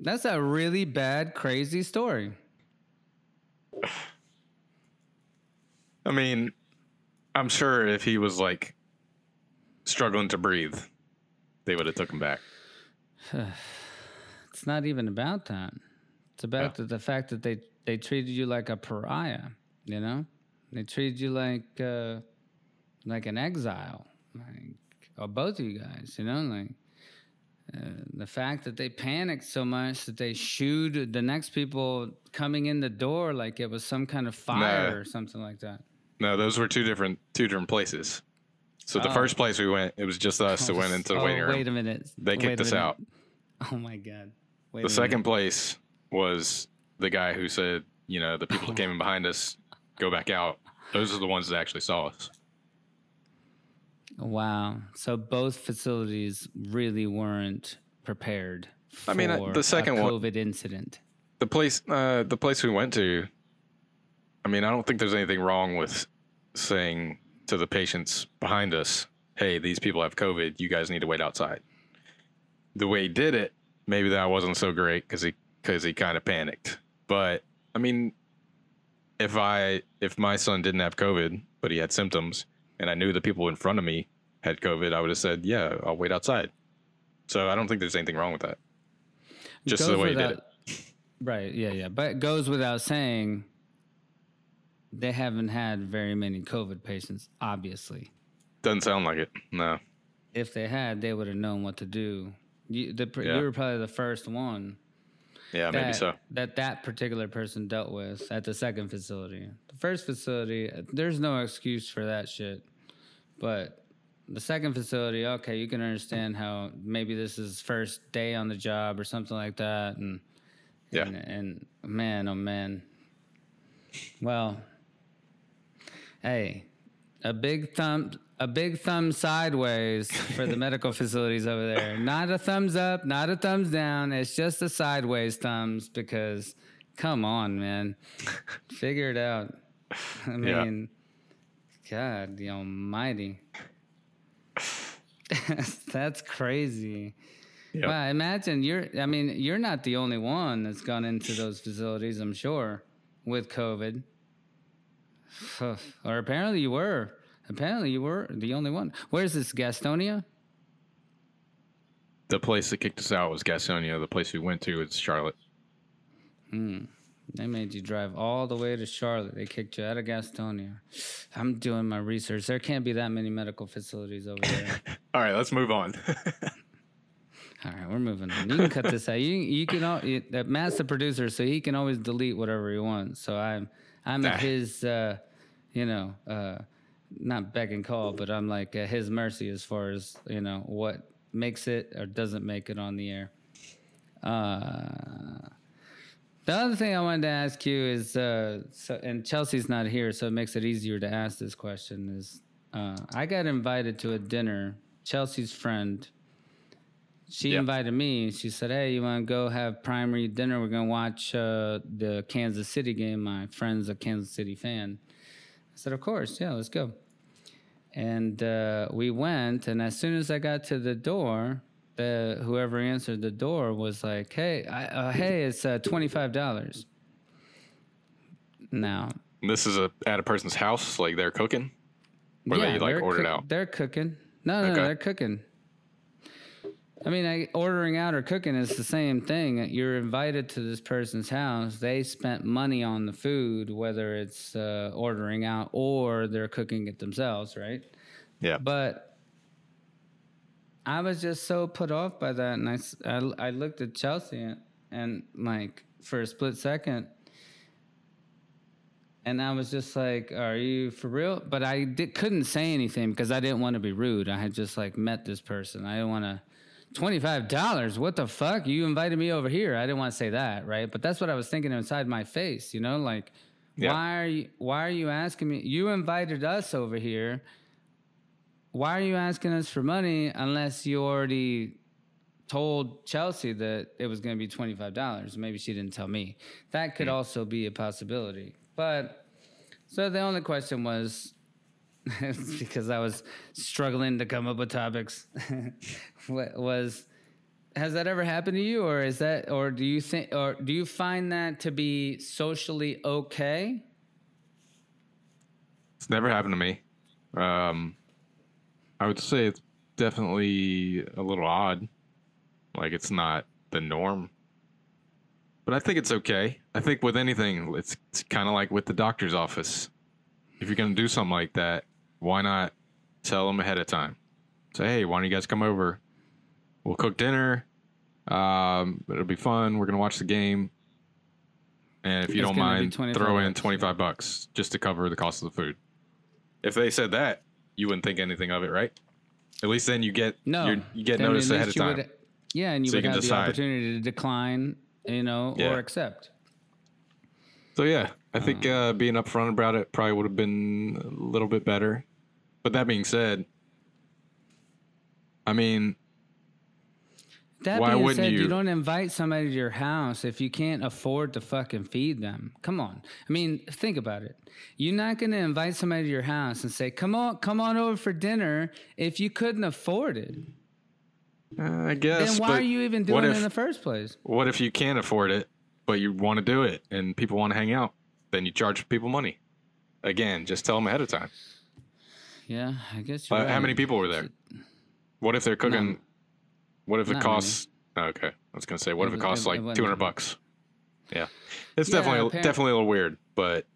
That's a really bad, crazy story. I mean, I'm sure if he was like struggling to breathe, they would have took him back. It's not even about that. It's about Yeah. the, the fact that they, they treated you like a pariah, you know? They treated you like uh, like an exile, like or both of you guys, you know, like uh, the fact that they panicked so much that they shooed the next people coming in the door like it was some kind of fire or something like that. No, those were two different two different places. So the Oh. first place we went, it was just us that went into the oh, waiting room. wait a minute. They kicked us out. Oh my god. Wait The second minute. place was the guy who said, you know, the people that came in behind us go back out. Those are the ones that actually saw us. Wow. So both facilities really weren't prepared for I mean, uh, the second a one- COVID incident. The place, uh, the place we went to. I mean, I don't think there's anything wrong with saying to the patients behind us, "Hey, these people have COVID. You guys need to wait outside." The way he did it, maybe that wasn't so great because he because he kind of panicked. But I mean, if I if my son didn't have COVID but he had symptoms and I knew the people in front of me had COVID, I would have said, "Yeah, I'll wait outside." So I don't think there's anything wrong with that. Just the Goes way he did it. Right. Yeah. Yeah. But it goes without saying they haven't had very many COVID patients, obviously. Doesn't sound like it. No. If they had, they would have known what to do. You, the, Yeah. you were probably the first one Yeah, maybe so. that that particular person dealt with at the second facility. The first facility, there's no excuse for that shit. But the second facility, okay, you can understand how maybe this is first day on the job or something like that, and Yeah. and, and man, oh man. Well, hey, a big thumb, a big thumb sideways for the medical facilities over there. Not a thumbs up, not a thumbs down. It's just a sideways thumbs because, come on, man, figure it out. I Yeah. mean, God, the Almighty. That's crazy. Yep. Wow, imagine you're. I mean, you're not the only one that's gone into those facilities. I'm sure with COVID. Or apparently you were. Apparently you were the only one. Where's this Gastonia? The place that kicked us out was Gastonia. The place we went to is Charlotte. Hmm. They made you drive all the way to Charlotte. They kicked you out of Gastonia. I'm doing my research. There can't be that many medical facilities over there. All right, let's move on. All right, we're moving on. You can cut this out. You you can all you, that Matt's the producer, so he can always delete whatever he wants. So I'm I'm at his uh, you know uh, not beck and call, but I'm like at his mercy as far as you know what makes it or doesn't make it on the air. Uh, the other thing I wanted to ask you is, uh, so, and Chelsea's not here, so it makes it easier to ask this question. Is uh, I got invited to a dinner. Chelsea's friend, she Yep. invited me. She said, "Hey, you want to go have primary dinner? We're gonna watch uh, the Kansas City game. My friend's a Kansas City fan." I said, "Of course, yeah, let's go." And uh, we went, and as soon as I got to the door, the whoever answered the door was like, "Hey, I, uh, hey, it's uh, twenty five dollars." Now, this is a at a person's house, like they're cooking, or they like ordered cook- out. They're cooking. No, no, Okay. they're cooking. I mean, I, ordering out or cooking is the same thing. You're invited to this person's house. They spent money on the food, whether it's uh, ordering out or they're cooking it themselves, right? Yeah, But I was just so put off by that, and I, I, I looked at Chelsea and, and like for a split second, and I was just like, "Are you for real?" But I did, couldn't say anything because I didn't want to be rude. I had just like met this person. I didn't want to. Twenty five dollars? What the fuck? You invited me over here. I didn't want to say that, right? But that's what I was thinking inside my face. You know, like, Yeah. why are you? Why are you asking me? You invited us over here why are you asking us for money unless you already told Chelsea that it was going to be $25? Maybe she didn't tell me. That could hmm. also be a possibility. But so the only question was because I was struggling to come up with topics wa- was has that ever happened to you or is that or do you think or do you find that to be socially okay? it's never happened to me. Um, I would say it's definitely a little odd. Like it's not the norm. But I think it's okay. I think with anything, it's, it's kind of like with the doctor's office. If you're going to do something like that, why not tell them ahead of time? Say, hey, why don't you guys come over? We'll cook dinner. Um, it'll be fun. We're going to watch the game. And if you It's don't mind, throw in 25 bucks just to cover the cost of the food. If they said that, you wouldn't think anything of it, right? At least then you get No, you're, get notice ahead of time. would- yeah, and you So would can have decide. the opportunity to decline, you know, Yeah. or accept. So yeah, I think Um, uh, being upfront about it probably would have been a little bit better. But that being said, I mean, That Why being wouldn't said, you? you? don't invite somebody to your house if you can't afford to fucking feed them. Come on. I mean, think about it. You're not going to invite somebody to your house and say, "Come on, come on over for dinner" if you couldn't afford it. uh, I guess. then why but are you even what doing it in the first place? What if you can't afford it, but you want to do it and people want to hang out? Then you charge people money. Again, just tell them ahead of time. Yeah, I guess you're Uh, How many people were there? What if they're cooking? None. What if it Not costs? oh, okay, I was gonna say, what It if it costs it like two hundred bucks? Yeah, it's Yeah, definitely definitely a little weird, but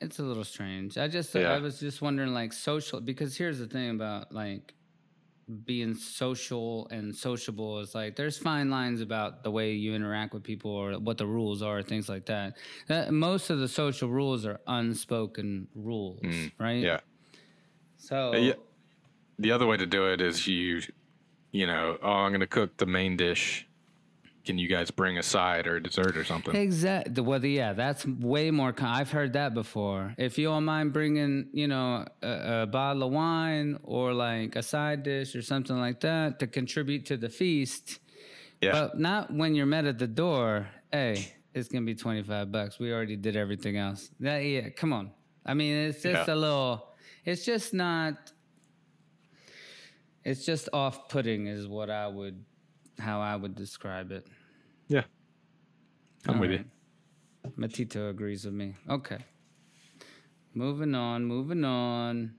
It's a little strange. I just Yeah. I was just wondering like social because here's the thing about like being social and sociable is like there's fine lines about the way you interact with people or what the rules are things like that. That- most of the social rules are unspoken rules, right? Mm, yeah. So Uh, yeah. The other way to do it is you, you know, oh, I'm gonna cook the main dish. Can you guys bring a side or a dessert or something? Exactly. Well, yeah, that's way more. Con- I've heard that before. If you don't mind bringing, you know, a, a bottle of wine or like a side dish or something like that to contribute to the feast, yeah, but not when you're met at the door. Hey, it's gonna be twenty five bucks. We already did everything else. That, yeah, come on. I mean, it's just Yeah. a little. It's just not. It's just off putting, is what I would, how I would describe it. yeah. I'm All with right. Matito agrees with me. Okay. Moving on, moving on.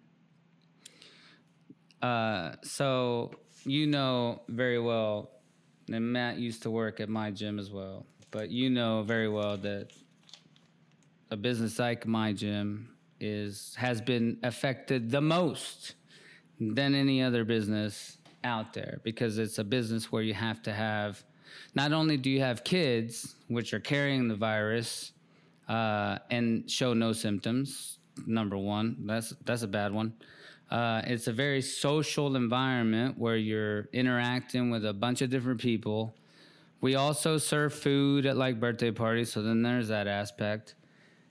Uh, so you know very well, and Matt used to work at my gym as well. but you know very well that a business like my gym is has been affected the most than any other business out there because it's a business where you have to have not only do you have kids which are carrying the virus uh, and show no symptoms number one that's that's a bad one. Uh, it's a very social environment where you're interacting with a bunch of different people. We also serve food at like birthday parties so then there's that aspect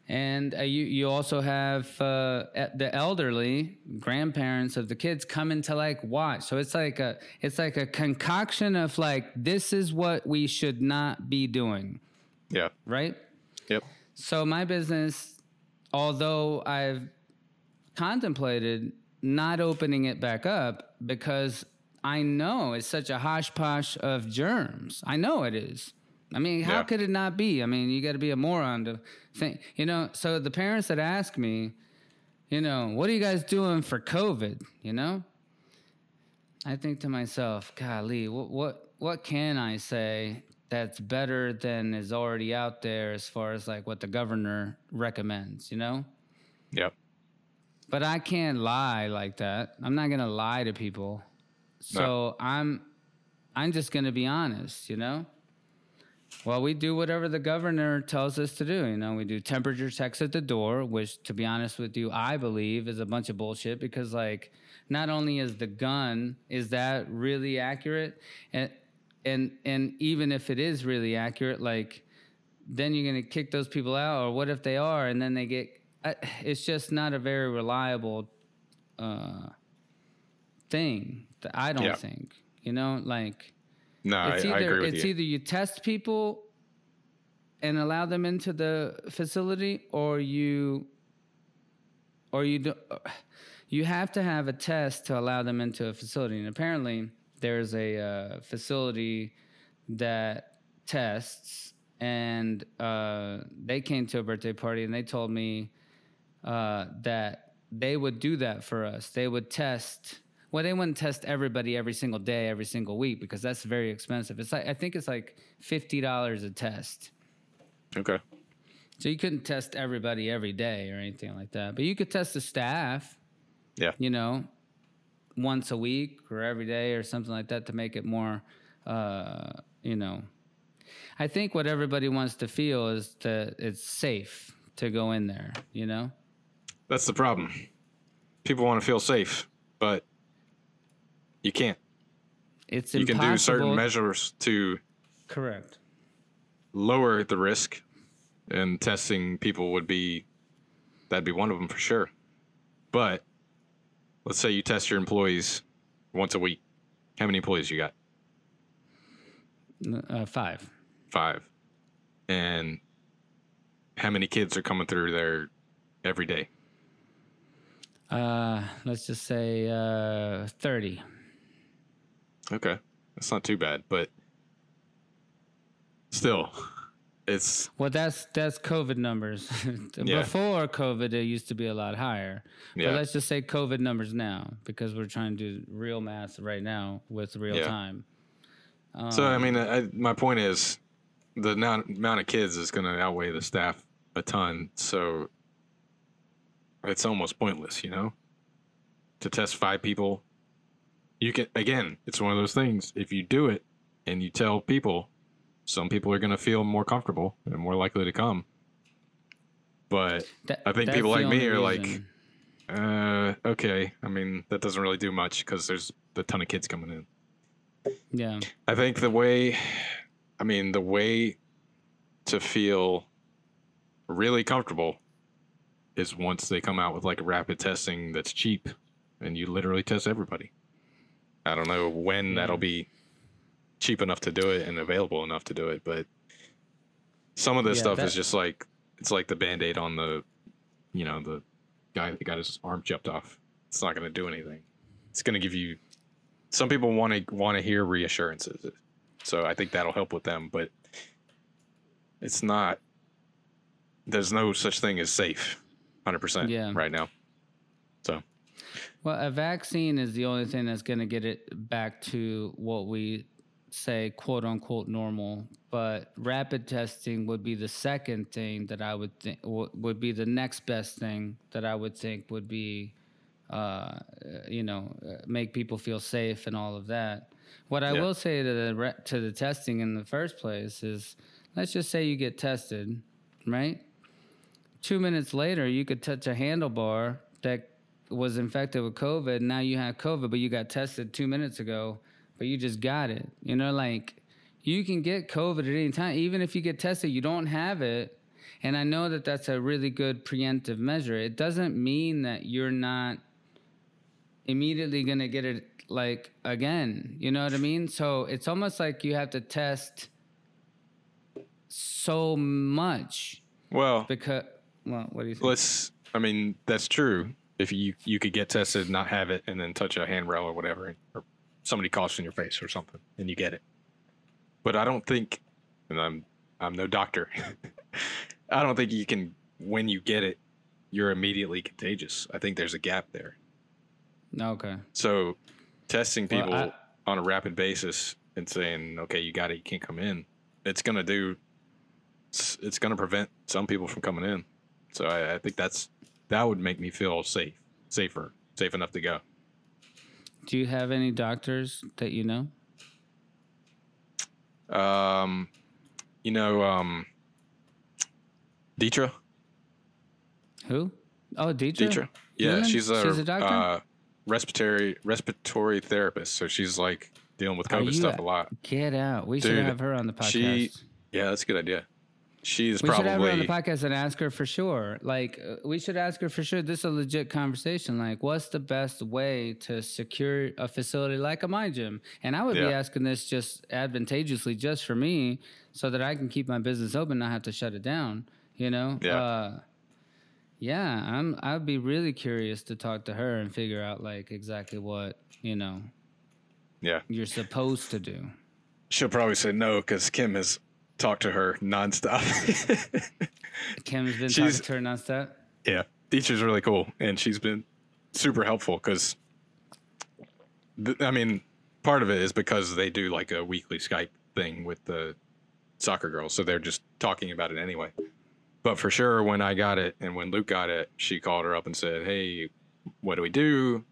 and uh, you you also have uh, the elderly grandparents of the kids coming to like watch. So it's like a it's like a concoction of like this is what we should not be doing, Yeah. right? Yep. So my business, although I've contemplated not opening it back up because I know it's such a hodgepodge of germs. I know it is. I mean, how Yeah. could it not be? I mean, you got to be a moron to think, you know. So the parents that ask me, you know, what are you guys doing for COVID? You know, I think to myself, golly, what what what can I say that's better than is already out there as far as like what the governor recommends? You know. Yep. But I can't lie like that. I'm not gonna lie to people. So I'm I'm just gonna be honest, you know? Well, we do whatever the governor tells us to do. You know, we do temperature checks at the door, which, to be honest with you, I believe is a bunch of bullshit because, like, not only is the gun is that really accurate, and and and even if it is really accurate, like, then you're gonna kick those people out, or what if they are, and then they get? I- It's just not a very reliable uh, thing. that I don't Yeah. think. You know, like No, I, it's I either agree with it's you. either you test people and allow them into the facility or you or you do, you have to have a test to allow them into a facility and apparently there's a uh, facility that tests and uh, they came to a birthday party and they told me uh, that they would do that for us they would test well they wouldn't test everybody every single day every single week because that's very expensive it's like i think it's like $50 a test okay. so you couldn't test everybody every day or anything like that but you could test the staff Yeah. you know once a week or every day or something like that to make it more uh, you know i think what everybody wants to feel is that it's safe to go in there you know That's the problem. People want to feel safe, but you can't. it's You impossible can do certain measures to correct lower the risk, and testing people would be that'd be one of them for sure. But let's say you test your employees once a week. How many employees you got? uh, five Five. And how many kids are coming through there every day? uh, let's just say uh, 30 Okay. That's not too bad, but still, it's well that's that's covid numbers Yeah. before covid it used to be a lot higher Yeah. but let's just say covid numbers now because we're trying to do real math right now with real Yeah. time so. I Um, mean, I, my point is, the amount of kids is going to outweigh the staff a ton. So it's almost pointless, you know, to test five people. You can again, it's one of those things. If you do it and you tell people, some people are going to feel more comfortable and more likely to come. But that- I think people like me are like, uh, okay. I mean, that doesn't really do much because there's a ton of kids coming in. yeah I think the way, I mean, the way to feel really comfortable is once they come out with like rapid testing that's cheap and you literally test everybody. I don't know when hmm. that'll be cheap enough to do it and available enough to do it, but some of this Yeah, stuff that- is just like, it's like the band aid on the, you know, the guy that got his arm chopped off. It's not going to do anything. It's going to give you some people want to want to hear reassurances so i think that'll help with them but it's not there's no such thing as safe 100% Yeah. right now Well, a vaccine is the only thing that's going to get it back to what we say quote unquote normal, but rapid testing would be the second thing that I would think would be the next best thing that I would think would be, uh, you know, make people feel safe and all of that. What I Yeah. will say to the to the testing in the first place is, let's just say you get tested, right? Two minutes later, you could touch a handlebar that was infected with COVID. Now you have COVID, but you got tested two minutes ago, but you just got it. You know, like you can get COVID at any time. Even if you get tested, you don't have it. And I know that that's a really good preemptive measure. It doesn't mean that you're not immediately going to get it like again. You know what I mean? So it's almost like you have to test so much Well, because, well, what do you think? let's. I mean, that's true. If you you could get tested, and not have it, and then touch a handrail or whatever, or somebody coughs in your face or something, and you get it. But I don't think, and I'm I'm no doctor. I don't think you can when you get it, you're immediately contagious. I think there's a gap there. Okay. So testing Well, people I- on a rapid basis and saying, okay, you got it, you can't come in, it's going to do, it's, it's going to prevent some people from coming in. So I, I think that's, that would make me feel safe, safer, safe enough to go. Do you have any doctors that you know? Um, you know, um, Deetra, Who? Oh, Deidre. Deetra. Yeah, Newman? she's a, She's a doctor? Uh, respiratory, respiratory therapist. So she's like dealing with COVID stuff a- a lot. Get out. We should have her on the podcast. she- Yeah, that's a good idea. She's we should have her on the podcast and ask her for sure. Like, uh, we should ask her for sure. This is a legit conversation. Like, what's the best way to secure a facility like a my gym? And I would be asking this just advantageously, just for me, so that I can keep my business open, not have to shut it down. You know? Yeah. Uh, yeah, I'm. I'd be really curious to talk to her and figure out like exactly what you know yeah. you're supposed to do. She'll probably say no because Kim has talked to her nonstop. Kim's been She's- talking to her nonstop. yeah, teacher's really cool, and she's been super helpful because, th- I mean, part of it is because they do like a weekly Skype thing with the soccer girls, so they're just talking about it anyway. But for sure, when I got it and when Luke got it, she called her up and said, "Hey, what do we do?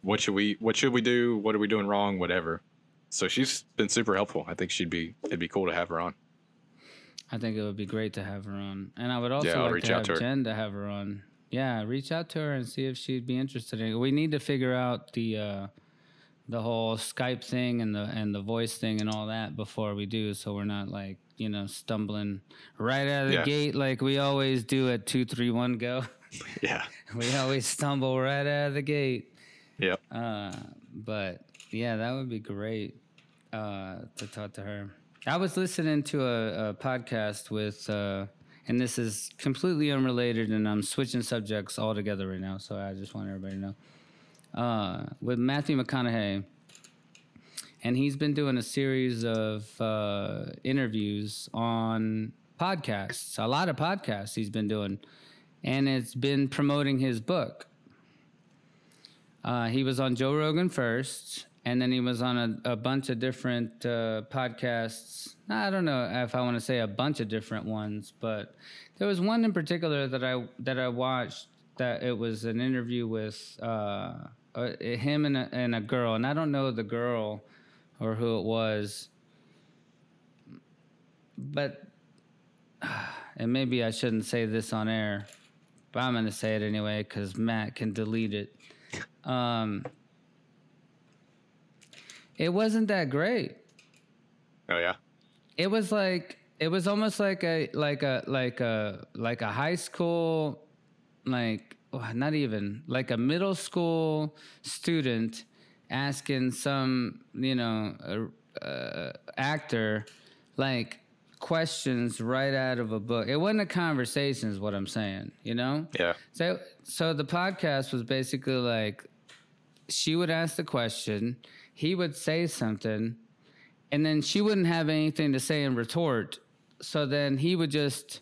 What should we What should we do? What are we doing wrong? Whatever." So she's been super helpful. I think she'd be it'd be cool to have her on. I think it would be great to have her on, and I would also Yeah, like reach to out have to her. Jen to have her on. Yeah, reach out to her and see if she'd be interested in it. We need to figure out the uh, the whole Skype thing and the and the voice thing and all that before we do, so we're not like you know stumbling right out of the Yeah. gate like we always do at two, three, one, go. Yeah. we always stumble right out of the gate. Yep. Uh, but yeah, that would be great uh, to talk to her. I was listening to a, a podcast with, uh, and this is completely unrelated, and I'm switching subjects altogether right now, so I just want everybody to know. Uh, with Matthew McConaughey, and he's been doing a series of uh, interviews on podcasts, a lot of podcasts he's been doing, and it's been promoting his book. Uh, he was on Joe Rogan first, and then he was on a, a bunch of different uh, podcasts. I don't know if I want to say a bunch of different ones, but there was one in particular that I that I watched that it was an interview with uh, uh, him and a, and a girl, and I don't know the girl or who it was, but and maybe I shouldn't say this on air, but I'm gonna say it anyway because Matt can delete it. Um, it wasn't that great. Oh yeah. It was like it was almost like a like a like a like a high school like oh, not even like a middle school student asking some you know uh, uh, actor like questions right out of a book. It wasn't a conversation, is what I'm saying. You know. Yeah. So, so the podcast was basically like she would ask the question, he would say something, and then she wouldn't have anything to say in retort. So then he would just,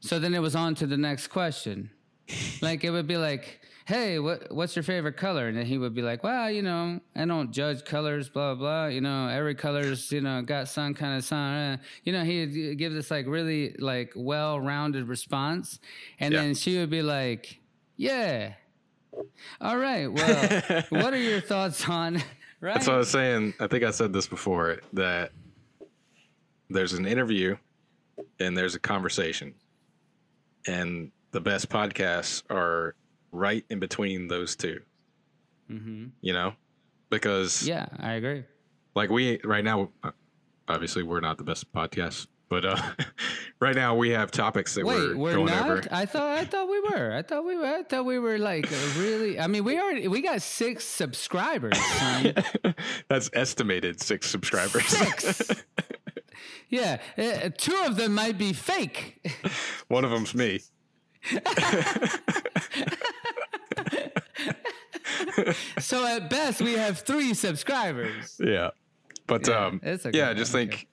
so then it was on to the next question. like it would be like, hey, what what's your favorite color? And then he would be like, well, you know, I don't judge colors, blah blah. You know, every color's you know got some kind of sun. You know, he'd give this like really like well rounded response, and Yeah. then she would be like, yeah, all right, well, what are your thoughts on? Right. That's what I was saying. I think I said this before that there's an interview and there's a conversation, and the best podcasts are right in between those 2 hmm You know, because Yeah, I agree. like we right now, obviously we're not the best podcast, but uh, right now we have topics that Wait, we're, we're, going not. over. I thought I thought we were. I thought we were. I thought we were like really. I mean, we already we got six subscribers. That's estimated six subscribers. Six. yeah, uh, two of them might be fake. One of them's me. So at best, we have three subscribers. Yeah. But Yeah, um it's yeah, okay, just think uh,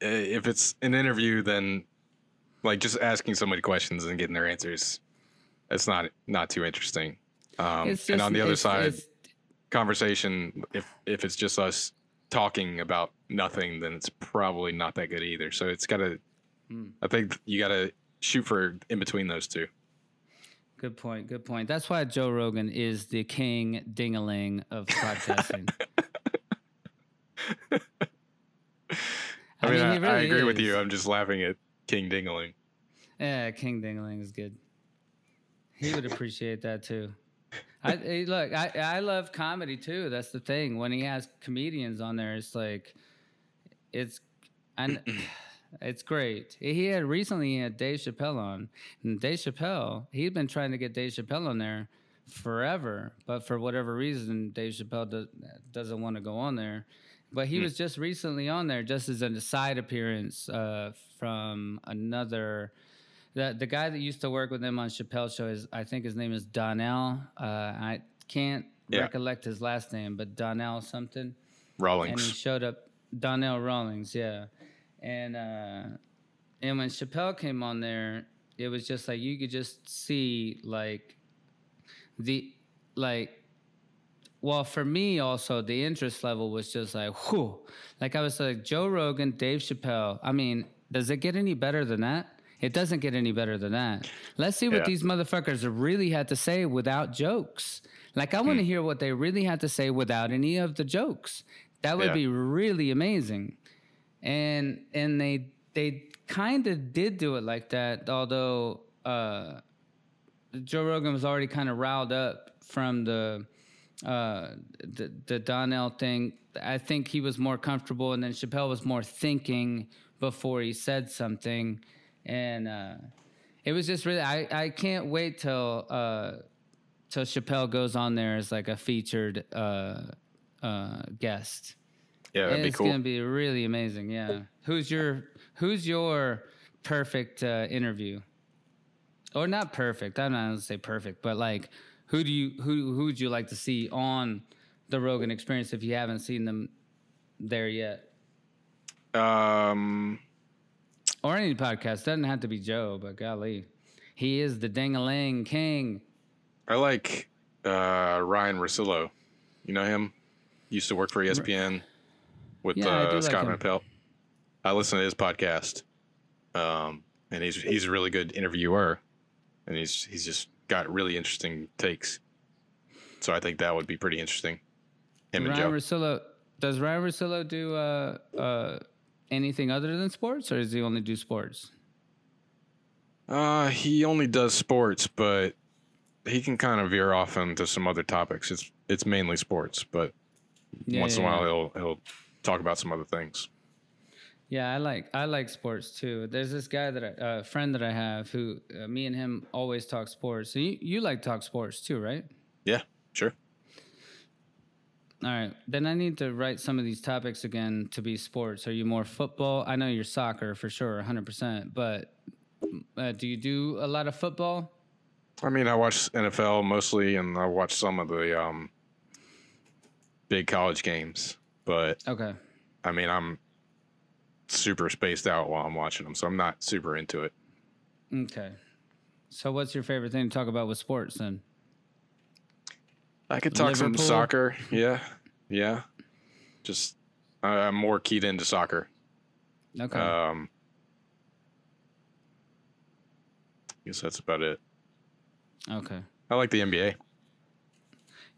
if it's an interview then like just asking somebody questions and getting their answers it's not not too interesting. Um It's and on the other it's- side it's- conversation if if it's just us talking about nothing then it's probably not that good either. So it's got to Hmm. I think you got to shoot for in between those two. Good point. Good point. That's why Joe Rogan is the king dingaling of podcasting. I mean, I, he I really agree with you. I'm just laughing at King Dingling. Yeah, King Dingaling is good. He would appreciate that too. I look. I I love comedy too. That's the thing. When he has comedians on there, it's like, it's and it's great. He had recently he had Dave Chappelle on, and Dave Chappelle he'd been trying to get Dave Chappelle on there forever, but for whatever reason, Dave Chappelle does, doesn't want to go on there. But he was just recently on there, just as a side appearance uh, from another. The the guy that used to work with him on Chappelle Show is I think his name is Donnell. Uh, I can't Yeah. recollect his last name, but Donnell something Rawlings. and he showed up Donnell Rawlings, yeah. And uh and when Chappelle came on there, it was just like you could just see like the like well for me also the interest level was just like whew. Like I was like Joe Rogan, Dave Chappelle. I mean, does it get any better than that? It doesn't get any better than that. Let's see what Yeah. these motherfuckers really had to say without jokes. Like I want to hear what they really had to say without any of the jokes. That would Yeah. be really amazing. And and they they kind of did do it like that, although uh, Joe Rogan was already kind of riled up from the uh, the the Donnell thing. I think he was more comfortable, and then Chappelle was more thinking before he said something, and uh, it was just really. I I can't wait till uh, till Chappelle goes on there as like a featured uh, uh, guest. Yeah, that'd be it's cool. gonna be really amazing. Yeah. Who's your Who's your perfect uh, interview? Or not perfect. I'm not gonna say perfect, but like, who do you who Who would you like to see on the Rogan Experience if you haven't seen them there yet? Um, Or any podcast doesn't have to be Joe, but golly, he is the ding-a-ling king. I like uh, Ryan Russillo. You know him? Used to work for ESPN with Yeah, uh, like Scott him. Van I listen to his podcast, um, and he's he's a really good interviewer, and he's he's just got really interesting takes. So I think that would be pretty interesting. Him and Ryan Joe. Russillo does Ryan Russillo do uh, uh, anything other than sports, or does he only do sports? Uh, he only does sports, but he can kind of veer off into some other topics. It's it's mainly sports, but Yeah, once in a while yeah. he'll he'll talk about some other things. Yeah, I like I like sports too. There's this guy that a friend that I have who uh, me and him always talk sports. So you you like talk sports too, right? Yeah, sure. All right. Then I need to write some of these topics again to be sports. Are you more football? I know you're soccer for sure, 100%. But uh, do you do a lot of football? I mean, I watch NFL mostly, and I watch some of the um, big college games. But Okay. I mean, I'm super spaced out while I'm watching them, so I'm not super into it. Okay. So what's your favorite thing to talk about with sports then? I could talk some soccer. Yeah, yeah. Just I I'm more keyed into soccer. Okay. Um, I guess that's about it. okay. I like the NBA.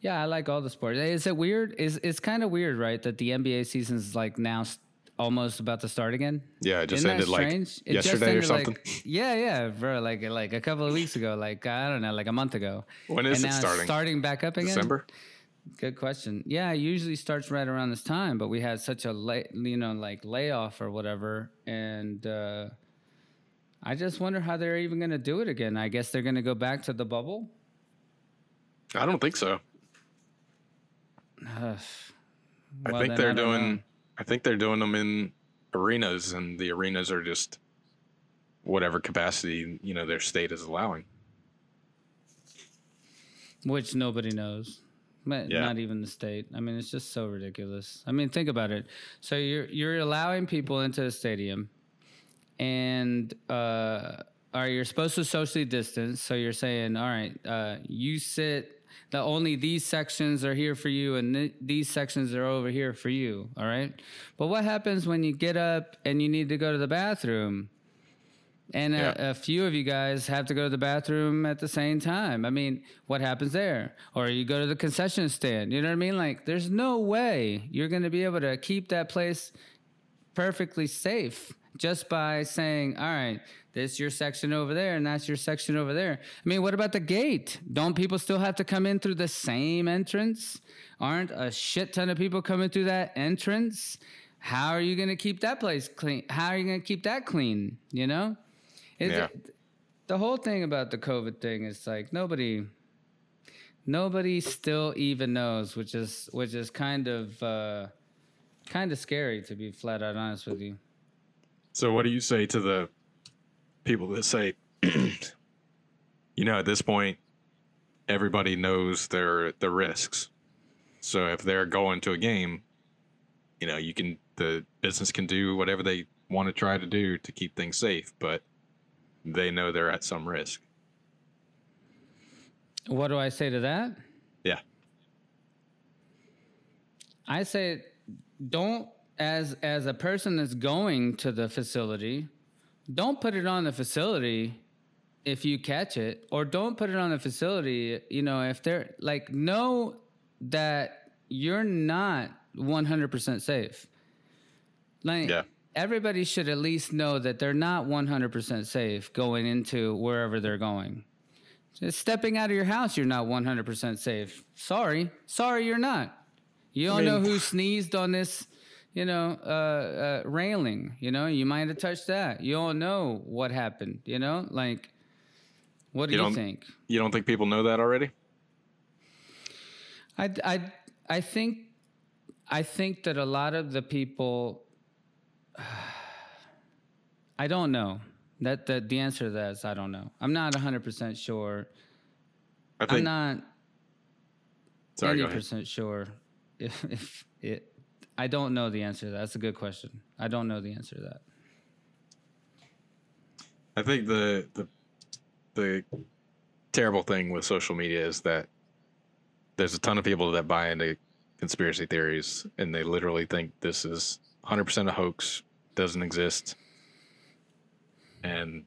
Yeah, I like all the sports. Is it weird? Is it's kind of weird, right? That the NBA season is like now s- almost about to start again. Yeah, it just Isn't ended like strange? It just yesterday or ended, like- something. yeah, yeah, bro. Like like a couple of weeks ago. Like I don't know, like a month ago. When is and it now starting? starting back up again. December. Good question. Yeah, it usually starts right around this time, but we had such a late, you know, like layoff or whatever, and uh, I just wonder how they're even going to do it again. I guess they're going to go back to the bubble. I don't think so. Ugh. I think they're I doing. know. I think they're doing them in arenas, and the arenas are just whatever capacity you know their state is allowing. which nobody knows. But Yeah. Not even the state. I mean, it's just so ridiculous. I mean, think about it. So you're you're allowing people into the stadium, and uh, are you're supposed to socially distance? So you're saying, all right, uh, you sit. The only these sections are here for you, and th- these sections are over here for you. All right. But what happens when you get up and you need to go to the bathroom? And Yeah. a, a few of you guys have to go to the bathroom at the same time. I mean, what happens there? Or you go to the concession stand. You know what I mean? Like, there's no way you're going to be able to keep that place perfectly safe just by saying, all right, this your section over there and that's your section over there. I mean, what about the gate? Don't people still have to come in through the same entrance? Aren't a shit ton of people coming through that entrance? How are you going to keep that place clean? How are you going to keep that clean? You know? Is Yeah. it- the whole thing about the COVID thing is like nobody nobody still even knows, which is which is kind of uh kind of scary to be flat out honest with you. So, what do you say to the people that say, you know, at this point, everybody knows their the risks. So, if they're going to a game, you know, you can the business can do whatever they want to try to do to keep things safe, but they know they're at some risk. What do I say to that? Yeah. I say don't as as a person that's going to the facility, don't put it on the facility if you catch it or don't put it on the facility, you know, if they're like know that you're not 100% safe. Like Yeah. everybody should at least know that they're not 100% safe going into wherever they're going. Just stepping out of your house, you're not 100% safe. Sorry. Sorry, you're not. You don't know mean- who sneezed on this, you know, uh, uh, railing. You know, you might have touched that. You don't know what happened. You know, like, what do You you, think? You don't think people know that already? I, I, I think, I think that a lot of the people, I don't know. That the, the answer to that is I don't know. I'm not 100% sure. I I'm not sorry, any go ahead. percent sure if, if it. I don't know the answer to that. That's a good question. I don't know the answer to that. I think the the the terrible thing with social media is that there's a ton of people that buy into conspiracy theories and they literally think this is 100% a hoax, doesn't exist. And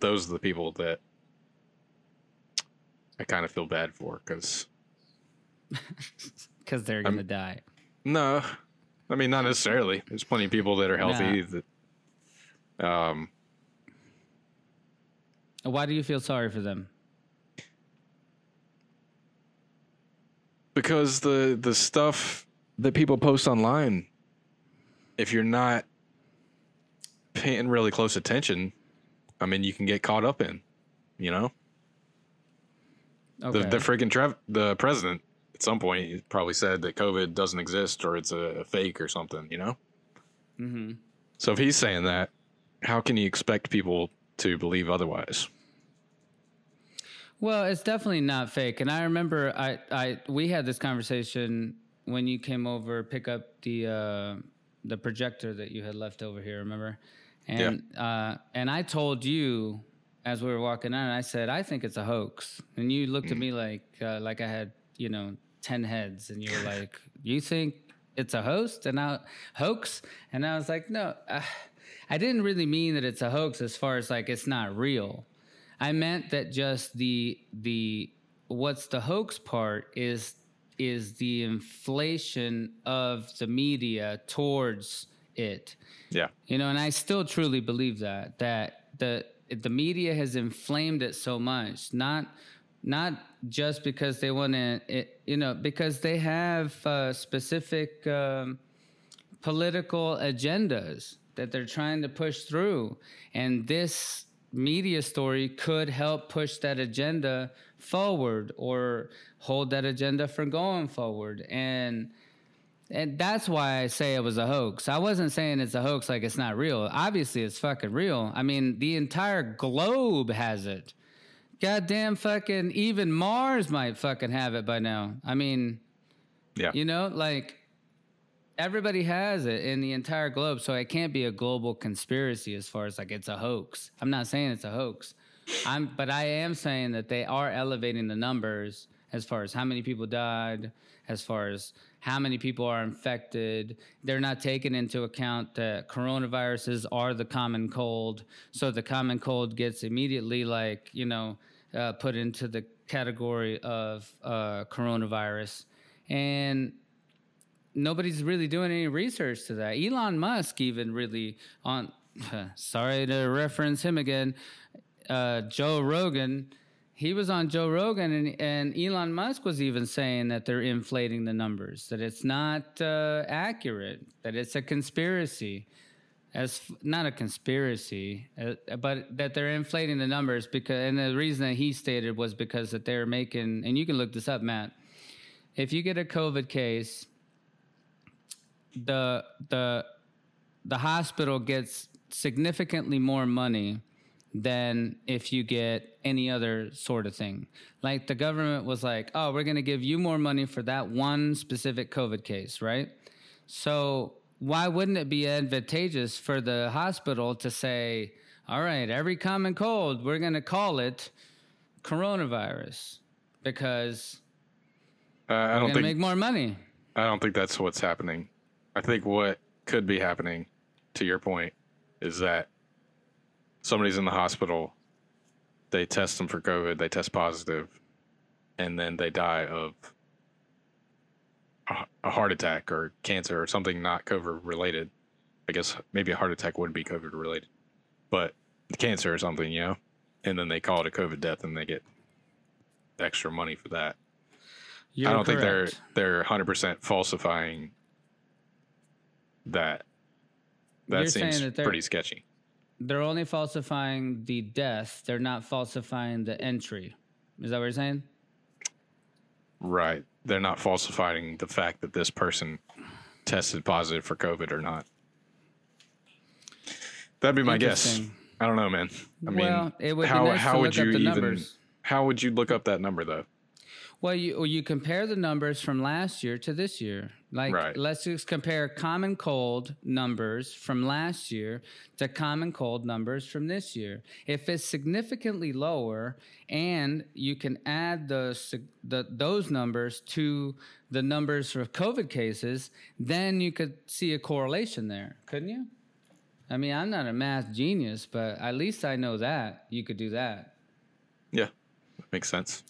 those are the people that I kind of feel bad for cuz Because they're gonna die. no, I mean not necessarily. There's plenty of people that are healthy that um Why do you feel sorry for them? because the the stuff that people post online if you're not paying really close attention i mean you can get caught up in you know Okay. the the freaking Trev- the president at some point he probably said that covid doesn't exist or it's a, fake or something you know hmm so if he's saying that how can you expect people to believe otherwise Well, it's definitely not fake. And I remember I, I we had this conversation when you came over pick up the uh, the projector that you had left over here. Remember? And uh, and I told you as we were walking out, I said I think it's a hoax, and you looked at me like uh, like I had you know, 10 heads. And you're like, you think it's a host and I hoax? And I was like, no, uh, I didn't really mean that it's a hoax as far as like it's not real. I meant that just the the what's the hoax part is is the inflation of the media towards it. Yeah. You know, and I still truly believe that that the the media has inflamed it so much, not not just because they want to, you know, because they have uh, specific um, political agendas that they're trying to push through, and this media story could help push that agenda forward or hold that agenda from going forward and and that's why I say it was a hoax. I wasn't saying it's a hoax like it's not real. Obviously, it's fucking real. I mean, the entire globe has it. Goddamn fucking even Mars might fucking have it by now. I mean, Yeah. you know, like everybody has it in the entire globe, so it can't be a global conspiracy as far as like it's a hoax. I'm not saying it's a hoax. I'm but I am saying that they are elevating the numbers as far as how many people died, as far as how many people are infected. They're not taking into account that coronaviruses are the common cold. So the common cold gets immediately like, you know, uh, put into the category of uh, coronavirus. And nobody's really doing any research to that. Elon Musk even really on sorry to reference him again, uh, Joe Rogan. He was on Joe Rogan, and, and Elon Musk was even saying that they're inflating the numbers, that it's not uh, accurate, that it's a conspiracy. As not a conspiracy, uh, but that they're inflating the numbers because, and the reason that he stated was because that they're making, and you can look this up, Matt. If you get a COVID case, the the the hospital gets significantly more money than if you get any other sort of thing. Like the government was like, "Oh, we're going to give you more money for that one specific COVID case, right?" So, why wouldn't it be advantageous for the hospital to say, "All right, every common cold, we're going to call it coronavirus because Uh, I don't think make more money." I don't think that's what's happening. I think what could be happening, to your point, is that somebody's in the hospital, they test them for COVID, they test positive, and then they die of a, heart attack or cancer or something not COVID related. I guess maybe a heart attack wouldn't be COVID related, but cancer or something, you know, and then they call it a COVID death and they get extra money for that. You're I don't think they're they're 100% falsifying that. That You're seems that pretty sketchy. they're only falsifying the death. They're not falsifying the entry. Is that what you're saying? Right. They're not falsifying the fact that this person tested positive for COVID or not. That'd be my guess. I don't know, man. I mean, well, it would be how nice how would you even numbers. how would you look up that number though? Well, you well, you compare the numbers from last year to this year. Like, Right. let's just compare common cold numbers from last year to common cold numbers from this year. If it's significantly lower, and you can add the, the those numbers to the numbers for COVID cases, then you could see a correlation there, couldn't you? I mean, I'm not a math genius, but at least I know that you could do that. Yeah. Makes sense.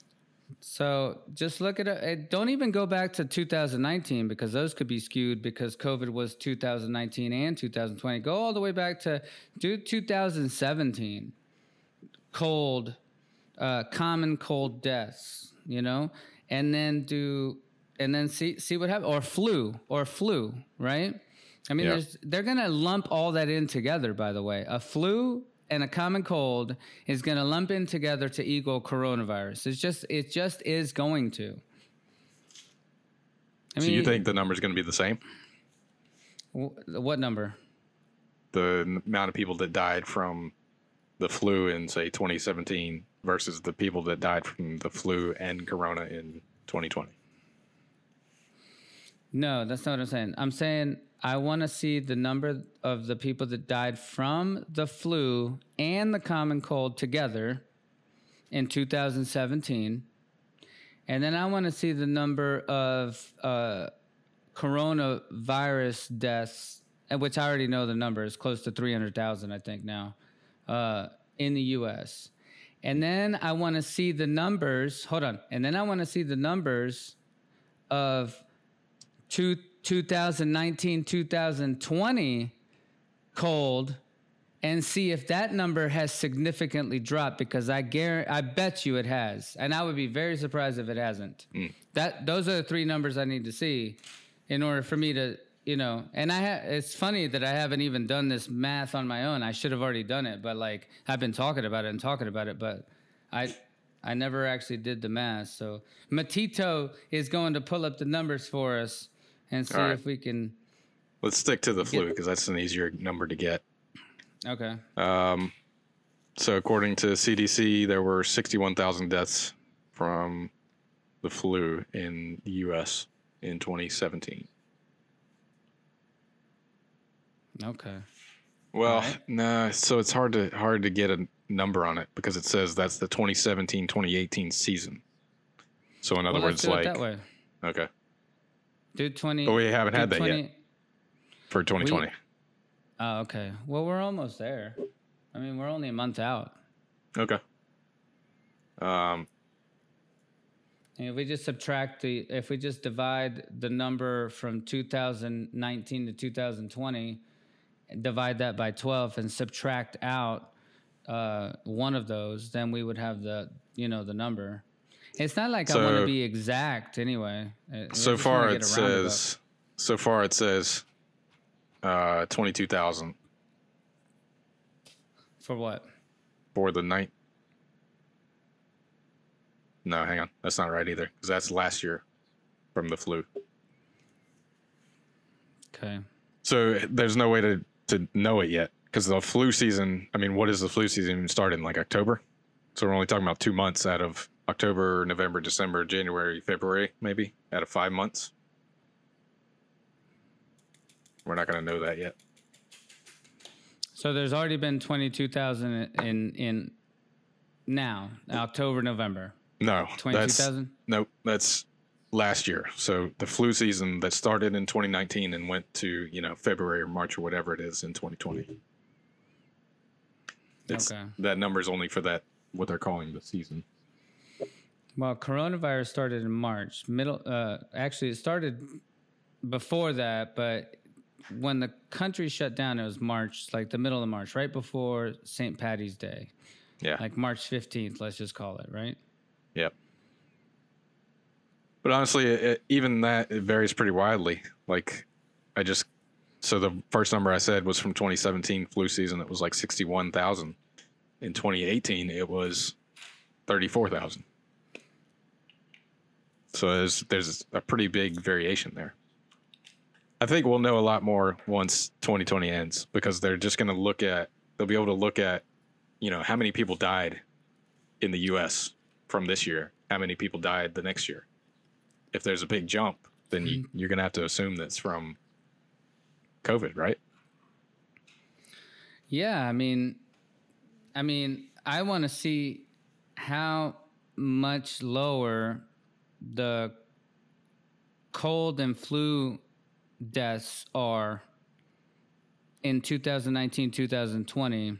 So just look at it. Don't even go back to 2019 because those could be skewed because COVID was 2019 and 2020. Go all the way back to do 2017. Cold, uh, common cold deaths, you know, and then do and then see see what happens or flu or flu, right? I mean, Yeah. there's, they're gonna lump all that in together. By the way, a flu and a common cold is gonna lump in together to equal coronavirus. It's just it just is going to. I so you think the number is going to be the same? wh- what number? The amount of people that died from the flu in say 2017 versus the people that died from the flu and corona in 2020. No, that's not what I'm saying. I'm saying I want to see the number of the people that died from the flu and the common cold together in 2017. and then I want to see the number of uh, coronavirus deaths, which I already know the number is close to 300,000, I think now, uh, in the US. And then I want to see the numbers. Hold on. And then I want to see the numbers of two, 2019, 2020 cold and see if that number has significantly dropped because I guarantee, I bet you it has, and I would be very surprised if it hasn't. Mm. That those are the three numbers I need to see in order for me to, you know. And I ha- it's funny that I haven't even done this math on my own. I should have already done it, but like I've been talking about it and talking about it, but I. I never actually did the math, so Matito is going to pull up the numbers for us and see right. if we can. Let's stick to the flu because that's an easier number to get. Okay. Um, so according to CDC, there were 61,000 deaths from the flu in the U.S. in 2017. Okay. Well, Alright. nah. So it's hard to hard to get a number on it because it says that's the 2017-2018 season. So in other Well, words, like that way. okay, Do twenty. but we haven't had that 20 yet for 2020. Oh, okay. Well, we're almost there. I mean, we're only a month out. Okay. Um, And if we just subtract the, if we just divide the number from 2019 to 2020, and divide that by 12 and subtract out uh, one of those, then we would have the, you know, the number. It's not like I want to be exact anyway. I so far it says so far it says uh 22,000 For what? for the night. No, hang on. That's not right either cuz that's last year from the flu. Okay. So there's no way to to know it yet cuz the flu season, I mean, what is the flu season even start in like October? So we're only talking about 2 months out of October, November, December, January, February maybe out of 5 months. We're not going to know that yet. So there's already been 22,000 in, in now, October, November. No, that's 22,000? nope. That's last year. So the flu season that started in 2019 and went to you know February or March or whatever it is in 2020. It's, Okay. That number is only for that what they're calling the season. Well, coronavirus started in March. Middle, uh, actually, it started before that, but when the country shut down, it was March, like the middle of March, right before St. Patty's Day, Yeah. like March 15th, let's just call it, right? Yep. But honestly, it, even that it varies pretty widely. Like, I just so the first number I said was from 2017 flu season. It was like 61,000. In 2018, it was 34,000. So there's there's a pretty big variation there. I think we'll know a lot more once 2020 ends because they're just going to look at they'll be able to look at you know how many people died in the U.S. from this year, how many people died the next year. If there's a big jump, then you, you're going to have to assume that's from COVID, right? Yeah, I mean, I mean, I want to see how much lower the cold and flu deaths are in 2019, 2020,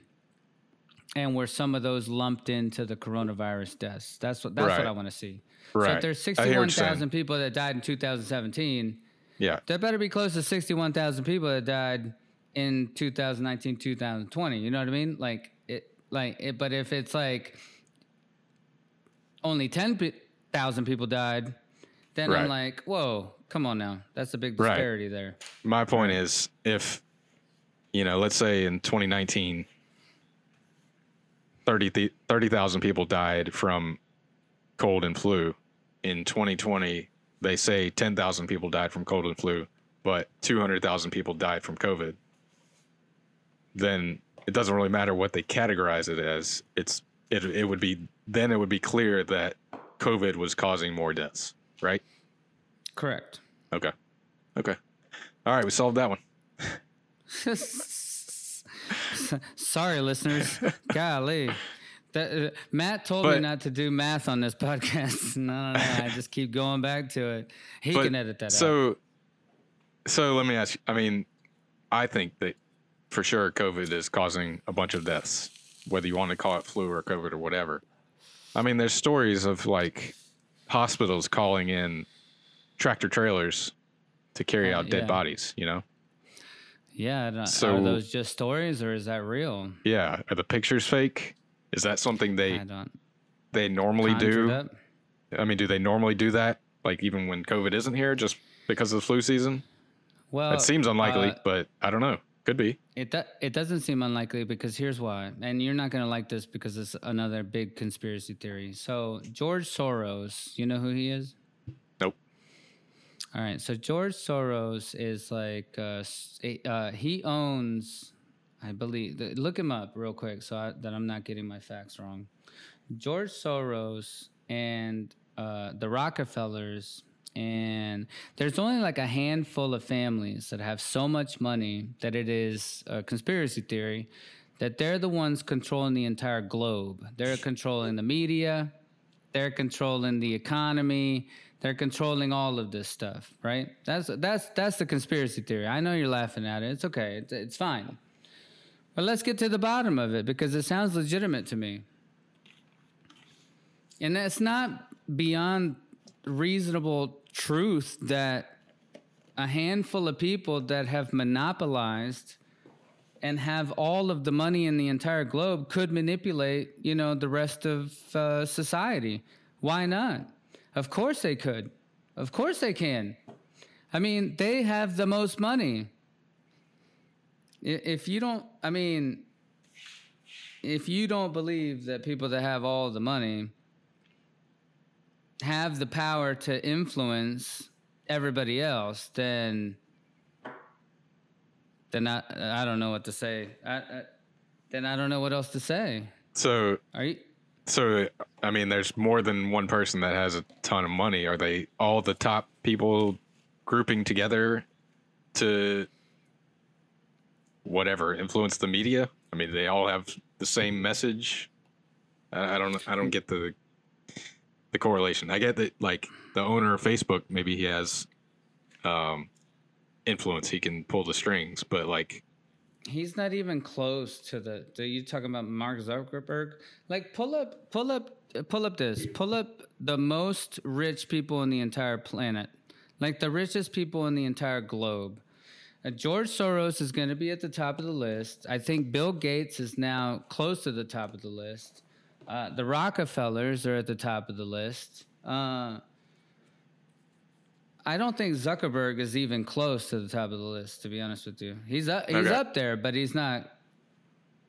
and were some of those lumped into the coronavirus deaths. That's what that's Right. what I want to see. So if there's I hear what you're saying. 61,000 people that died in 2017, Yeah. there better be close to 61,000 people that died in 2019, 2020. You know what I mean? Like it, like it, but if it's like only 10,000 people died, then I'm like, whoa, come on now. That's a big Right. disparity there. My point is if, you know, let's say in 2019, 30 th- 30,000 people died from cold and flu. In 2020, they say 10,000 people died from cold and flu, but 200,000 people died from COVID. Then it doesn't really matter what they categorize it as. It's it it would be then it would be clear that COVID was causing more deaths, right? Correct. Okay. Okay. All right, we solved that one. Sorry, listeners. Golly. That, uh, Matt told me not to do math on this podcast. no, no, no. I just keep going back to it. He But- can edit that out. so, so let me ask you. I mean, I think that for sure COVID is causing a bunch of deaths, whether you want to call it flu or COVID or whatever. I mean, there's stories of like hospitals calling in tractor trailers to carry Oh, out dead yeah. bodies. You know, Yeah. So- are those just stories or is that real? yeah. Are the pictures fake? Is that something they they normally do? up? I mean, do they normally do that? Like even when COVID isn't here, just because of the flu season? Well, It seems unlikely, uh, but I don't know. Could be. It do, it doesn't seem unlikely because here's why, and you're not gonna like this because it's another big conspiracy theory. So George Soros, you know who he is? Nope. All right, so George Soros is like uh, uh, he owns, I believe. Look him up real quick so I, that I'm not getting my facts wrong. George Soros and uh, the Rockefellers, and there's only like a handful of families that have so much money that it is a conspiracy theory that they're the ones controlling the entire globe. They're controlling the media, they're controlling the economy, they're controlling all of this stuff, right? That's that's that's the conspiracy theory. I know you're laughing at it. It's okay. It's, it's fine. But let's get to the bottom of it because it sounds legitimate to me. And that's not beyond reasonable truth that a handful of people that have monopolized and have all of the money in the entire globe could manipulate, you know, the rest of uh, society. Why not? Of course they could. Of course they can. I mean, they have the most money. If you don't, I mean, if you don't believe that people that have all the money have the power to influence everybody else, then then I I don't know what to say. I, I, then I don't know what else to say. So, Are you? so I mean, there's more than one person that has a ton of money. Are they all the top people grouping together to whatever influence the media? I mean, they all have the same message. I, I don't. I don't get the the correlation. I get that, like the owner of Facebook, maybe he has um, influence. He can pull the strings, but like He's not even close to the. Are you talking about Mark Zuckerberg? Like, pull up, pull up, pull up this. Pull up the most rich people in the entire planet, like the richest people in the entire globe. Uh, George Soros is going to be at the top of the list. I think Bill Gates is now close to the top of the list. Uh, the Rockefellers are at the top of the list. Uh, I don't think Zuckerberg is even close to the top of the list. To be honest with you, he's up. He's Okay. up there, but he's not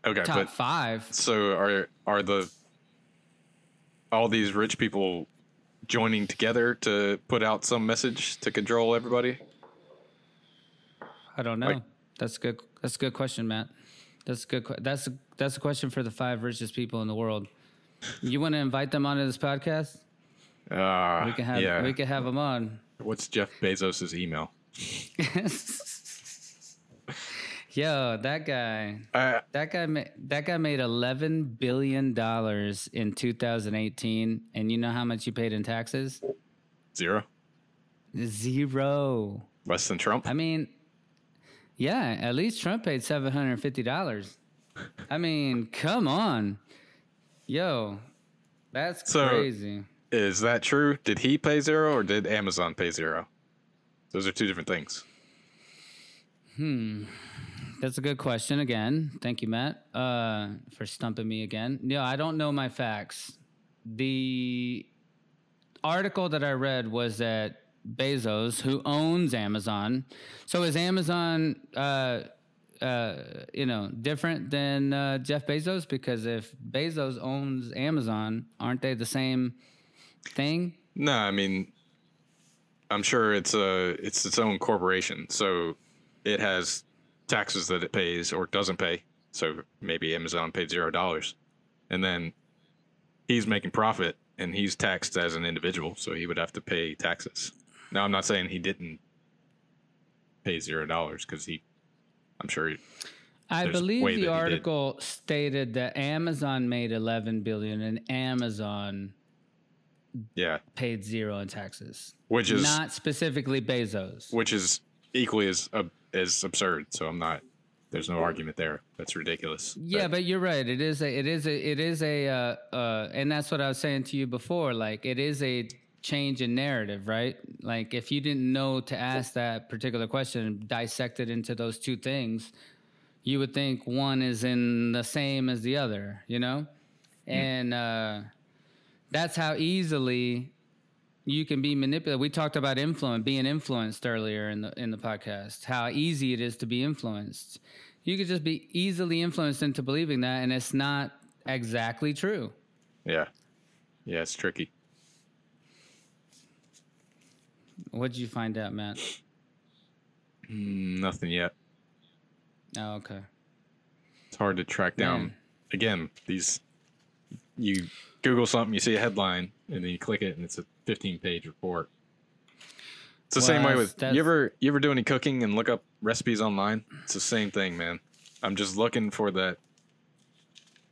okay, top five. So are are the all these rich people joining together to put out some message to control everybody? I don't know. Like- that's a good. That's a good question, Matt. That's a good. That's a, that's a question for the five richest people in the world. You want to invite them onto this podcast? Uh, We can have. yeah. We can have them on. What's Jeff Bezos' email? Yo, that guy. Uh, That guy. Ma- that guy made eleven billion dollars in 2018, and you know how much he paid in taxes? zero. Zero. Less than Trump. I mean, yeah, at least Trump paid seven hundred fifty dollars. I mean, come on, yo, that's So- crazy. Is that true? Did he pay zero or did Amazon pay zero? Those are two different things. Hmm. That's a good question. Again, thank you, Matt, uh, for stumping me again. No, I don't know my facts. The article that I read was that Bezos, who owns Amazon, so is Amazon, uh, uh, you know, different than uh, Jeff Bezos? Because if Bezos owns Amazon, aren't they the same thing? No, I mean, I'm sure it's a it's its own corporation, so it has taxes that it pays or doesn't pay. So maybe Amazon paid zero dollars, and then he's making profit and he's taxed as an individual, so he would have to pay taxes. Now, I'm not saying he didn't pay zero dollars because he, I'm sure. I believe the that he did. article stated that Amazon made 11 billion and Amazon Yeah, paid zero in taxes. which is Not specifically Bezos. which is equally as uh, as absurd. So I'm not. There's no argument there. That's ridiculous. Yeah, That- but you're right. It is a, it is a, it is a, uh, uh, and that's what I was saying to you before. Like, it is a change in narrative, right? Like, if you didn't know to ask that particular question and dissect it into those two things, you would think one is in the same as the other, you know? And uh, that's how easily you can be manipulated. We talked about influence, being influenced earlier in the in the podcast. How easy it is to be influenced. You could just be easily influenced into believing that, and it's not exactly true. yeah, yeah, it's tricky. What did you find out, Matt? Mm, Nothing yet. Oh, okay. It's hard to track down. Man. Again, these you Google something, you see a headline, and then you click it, and it's a 15 page report. It's the Well, same way with you ever you ever do any cooking and look up recipes online? It's the same thing, man. I'm just looking for that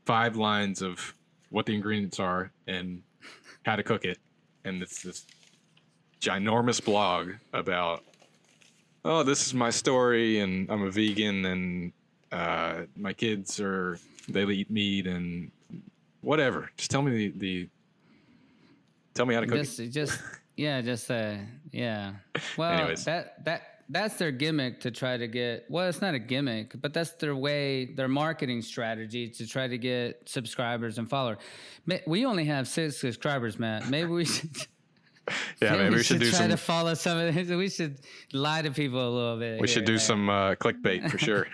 five lines of what the ingredients are and how to cook it, and it's this ginormous blog about oh this is my story and i'm a vegan and uh, my kids are they eat meat and whatever just tell me the, the tell me how to cook Just, it. just, yeah, just, uh, yeah. Well, Anyways. that that that's their gimmick to try to get. Well, it's not a gimmick, but that's their way, their marketing strategy to try to get subscribers and followers. We only have six subscribers, Matt. Maybe we should. yeah maybe we should do try some to follow some of this. We should lie to people a little bit. we should here. do some uh, clickbait for sure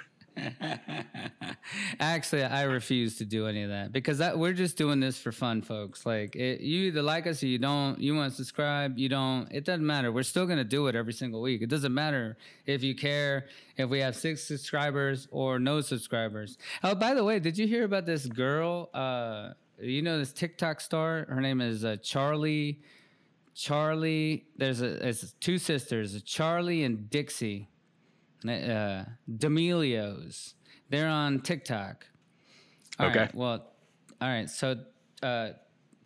Actually, I refuse to do any of that because that we're just doing this for fun, folks. Like it, you either like us or you don't. You want to subscribe, you don't. It doesn't matter. We're still gonna do it every single week. It doesn't matter if you care if we have six subscribers or no subscribers. Oh, by the way, did you hear about this girl? Uh, you know this TikTok star. Her name is uh, Charlie. Charlie. There's a. It's two sisters, Charlie and Dixie uh, D'Amelios. They're on TikTok. All Okay. right, well, all right. So uh,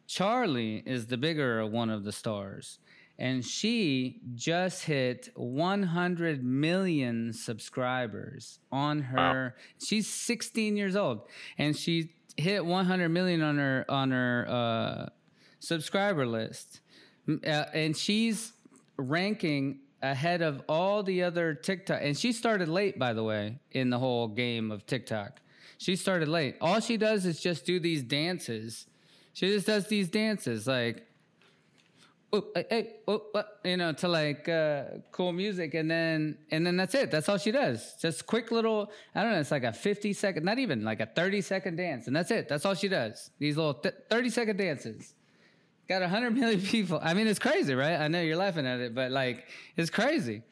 Charlie is the bigger one of the stars, and she just hit 100 million subscribers on her. She's 16 years old, and she hit 100 million on her on her uh, subscriber list, uh, and she's ranking ahead of all the other TikTok. And she started late, by the way, in the whole game of TikTok. She started late. All she does is just do these dances. She just does these dances like, oh, hey, oh, you know, to like uh, cool music, and then and then that's it. That's all she does. Just quick little. I don't know. It's like a fifty second, not even like a thirty second dance, and that's it. That's all she does. These little th- thirty second dances. Got 100 million people. I mean, it's crazy, right? I know you're laughing at it, but like, it's crazy.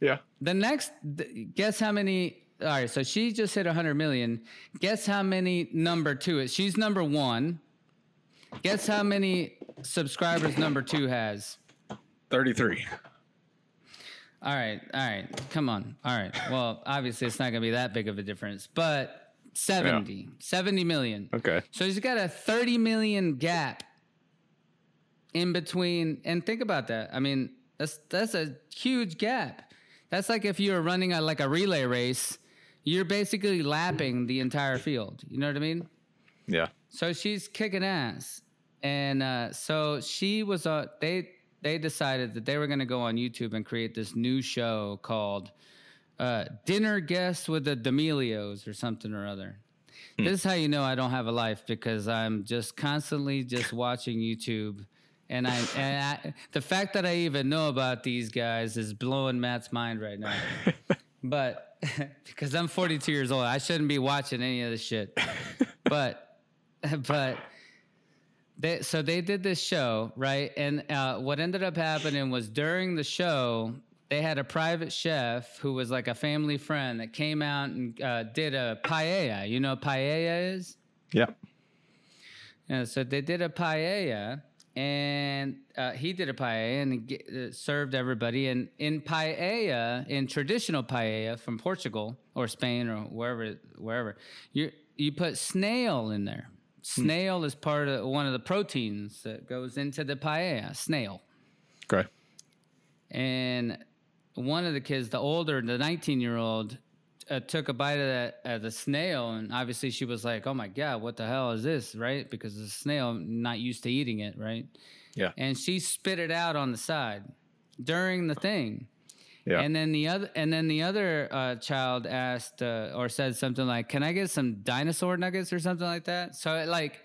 yeah The next, guess how many? All right, so she just hit 100 million. Guess how many number two is? She's number one. Guess how many subscribers number two has? 33 All right, all right, come on. All right, well, obviously it's not going to be that big of a difference, but 70, 70 million. okay So he's got a 30 million gap in between. And think about that. I mean, that's that's a huge gap. That's like if you're running a, like a relay race, you're basically lapping the entire field. You know what I mean? yeah So she's kicking ass, and uh, so she was. Uh, they they decided that they were going to go on YouTube and create this new show called uh, "Dinner Guest with the D'Amelios" or something or other. This is how you know I don't have a life because I'm just constantly just watching YouTube. And I, and I, the fact that I even know about these guys is blowing Matt's mind right now. but because I'm 42 years old, I shouldn't be watching any of this shit. But, but they, so they did this show, right? And uh, what ended up happening was during the show, they had a private chef who was like a family friend that came out and uh, did a paella. You know what paella is? yeah Yeah, so they did a paella, and uh, he did a paella and he ge- uh, served everybody. And in paella, in traditional paella from Portugal or Spain or wherever, wherever, you you put snail in there. Snail is part of one of the proteins that goes into the paella. Snail. Okay. And one of the kids, the older, the 19 year old, uh, took a bite of that of the snail, and obviously she was like, "Oh my god, what the hell is this?" Right? Because the snail not used to eating it, right? Yeah. And she spit it out on the side during the thing. Yeah. And then the other, and then the other uh, child asked uh, or said something like, "Can I get some dinosaur nuggets or something like that?" So it, like,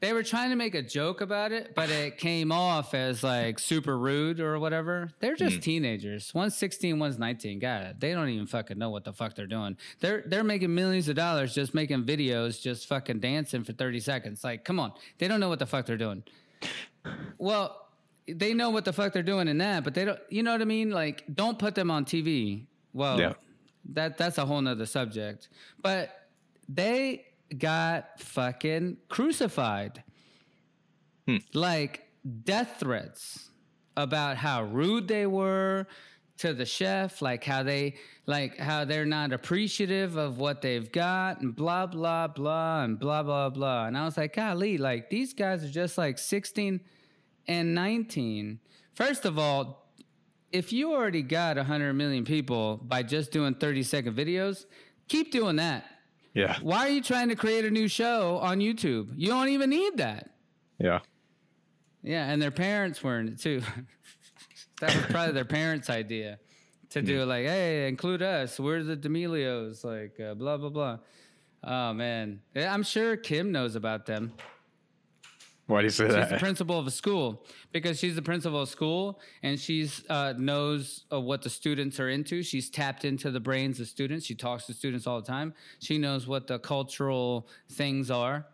they were trying to make a joke about it, but it came off as like super rude or whatever. They're just mm. teenagers. One's 16, one's 19. God, they don't even fucking know what the fuck they're doing. They're they're making millions of dollars just making videos, just fucking dancing for 30 seconds. Like, come on. They don't know what the fuck they're doing. Well, they know what the fuck they're doing in that, but they don't you know what I mean? Like, don't put them on TV. Well, Yeah. that that's a whole nother subject. But they got fucking crucified. Hmm. Like death threats about how rude they were to the chef, like how they like how they're not appreciative of what they've got and blah blah blah and blah blah blah. And I was like, golly, like these guys are just like 16 and 19. First of all, if you already got 100 million people by just doing 30 second videos, keep doing that. Yeah. Why are you trying to create a new show on YouTube? You don't even need that. Yeah. Yeah, and their parents were in it too. that was probably their parents' idea to do like, hey, include us. We're the D'Amelios, like uh, blah blah blah. Oh man, I'm sure Kim knows about them. Why do you say that? She's the principal of a school because she's the principal of school and she's uh, knows uh, what the students are into. She's tapped into the brains of students. She talks to students all the time. She knows what the cultural things are.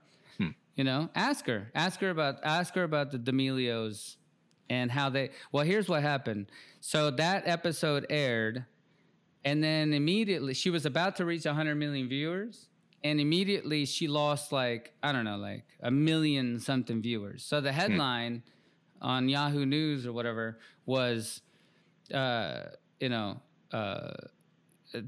You know, ask her. Ask her about. Ask her about the D'Amelios and how they. Well, here's what happened. So that episode aired, and then immediately she was about to reach 100 million viewers, and immediately she lost like I don't know, like a million something viewers. So the headline on Yahoo News or whatever was, uh, you know, uh,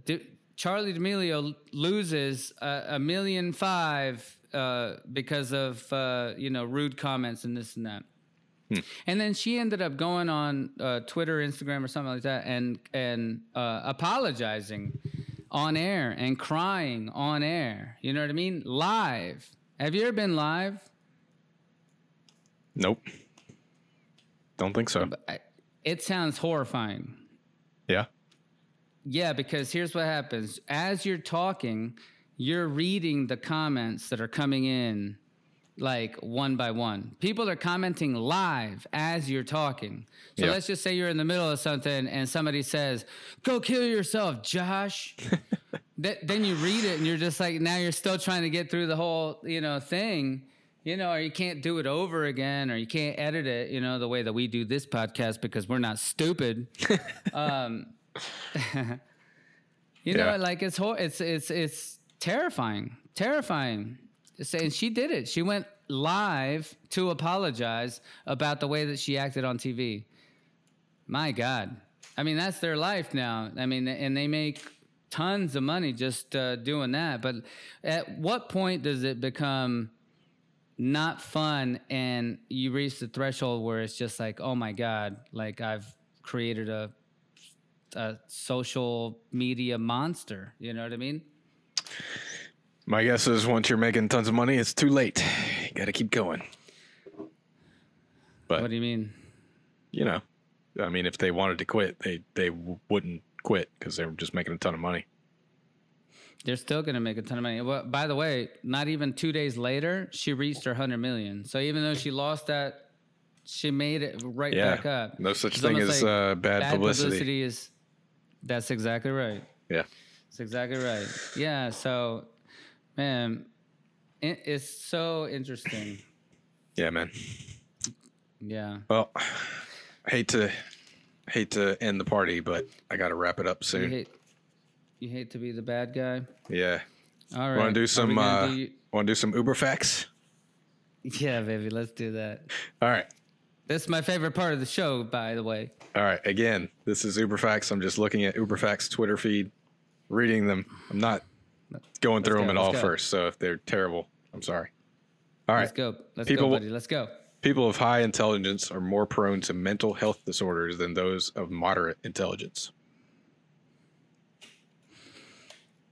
D- Charlie D'Amelio loses a, a million five uh, because of uh, you know rude comments and this and that. And then she ended up going on uh, Twitter, Instagram, or something like that, and and uh, apologizing on air and crying on air. You know what I mean? Live. Have you ever been live? Nope. Don't think so. It sounds horrifying. Yeah. Yeah, because here's what happens. As you're talking, you're reading the comments that are coming in like one by one. People are commenting live as you're talking. So Yeah. let's just say you're in the middle of something and somebody says, Go kill yourself, Josh. Th- then you read it and you're just like, now you're still trying to get through the whole, you know, thing. You know, or you can't do it over again, or you can't edit it, you know, the way that we do this podcast because we're not stupid. um, you know, like it's it's it's it's terrifying, terrifying. Saying she did it. She went live to apologize about the way that she acted on TV. My God, I mean that's their life now. I mean, and they make tons of money just uh, doing that. But at what point does it become not fun and you reach the threshold where it's just like, oh my God, like I've created a a social media monster. You know what I mean? My guess is once you're making tons of money, it's too late. You got to keep going. But What do you mean? you know, I mean, if they wanted to quit, they they w- wouldn't quit because they were just making a ton of money. They're still going to make a ton of money. Well, by the way, not even two days later, she reached her hundred million. So even though she lost that, she made it right Yeah, back up. no such It's thing as like uh, bad, publicity. is. That's exactly right. Yeah, That's exactly right. Yeah. So, man, it, it's so interesting. yeah, man. Yeah. Well, hate to hate to end the party, but I got to wrap it up You soon. hate, you hate to be the bad guy. Yeah, All right. want to do some uh, do- want to do some Uber facts? yeah, baby. Let's do that. All right. This is my favorite part of the show, by the way. All right. Again, this is UberFacts. I'm just looking at UberFacts Twitter feed, reading them. I'm not going through Let's them go, at all go. first. So if they're terrible, I'm sorry. All right. Let's go. Let's People- go, buddy. Let's go. People of high intelligence are more prone to mental health disorders than those of moderate intelligence.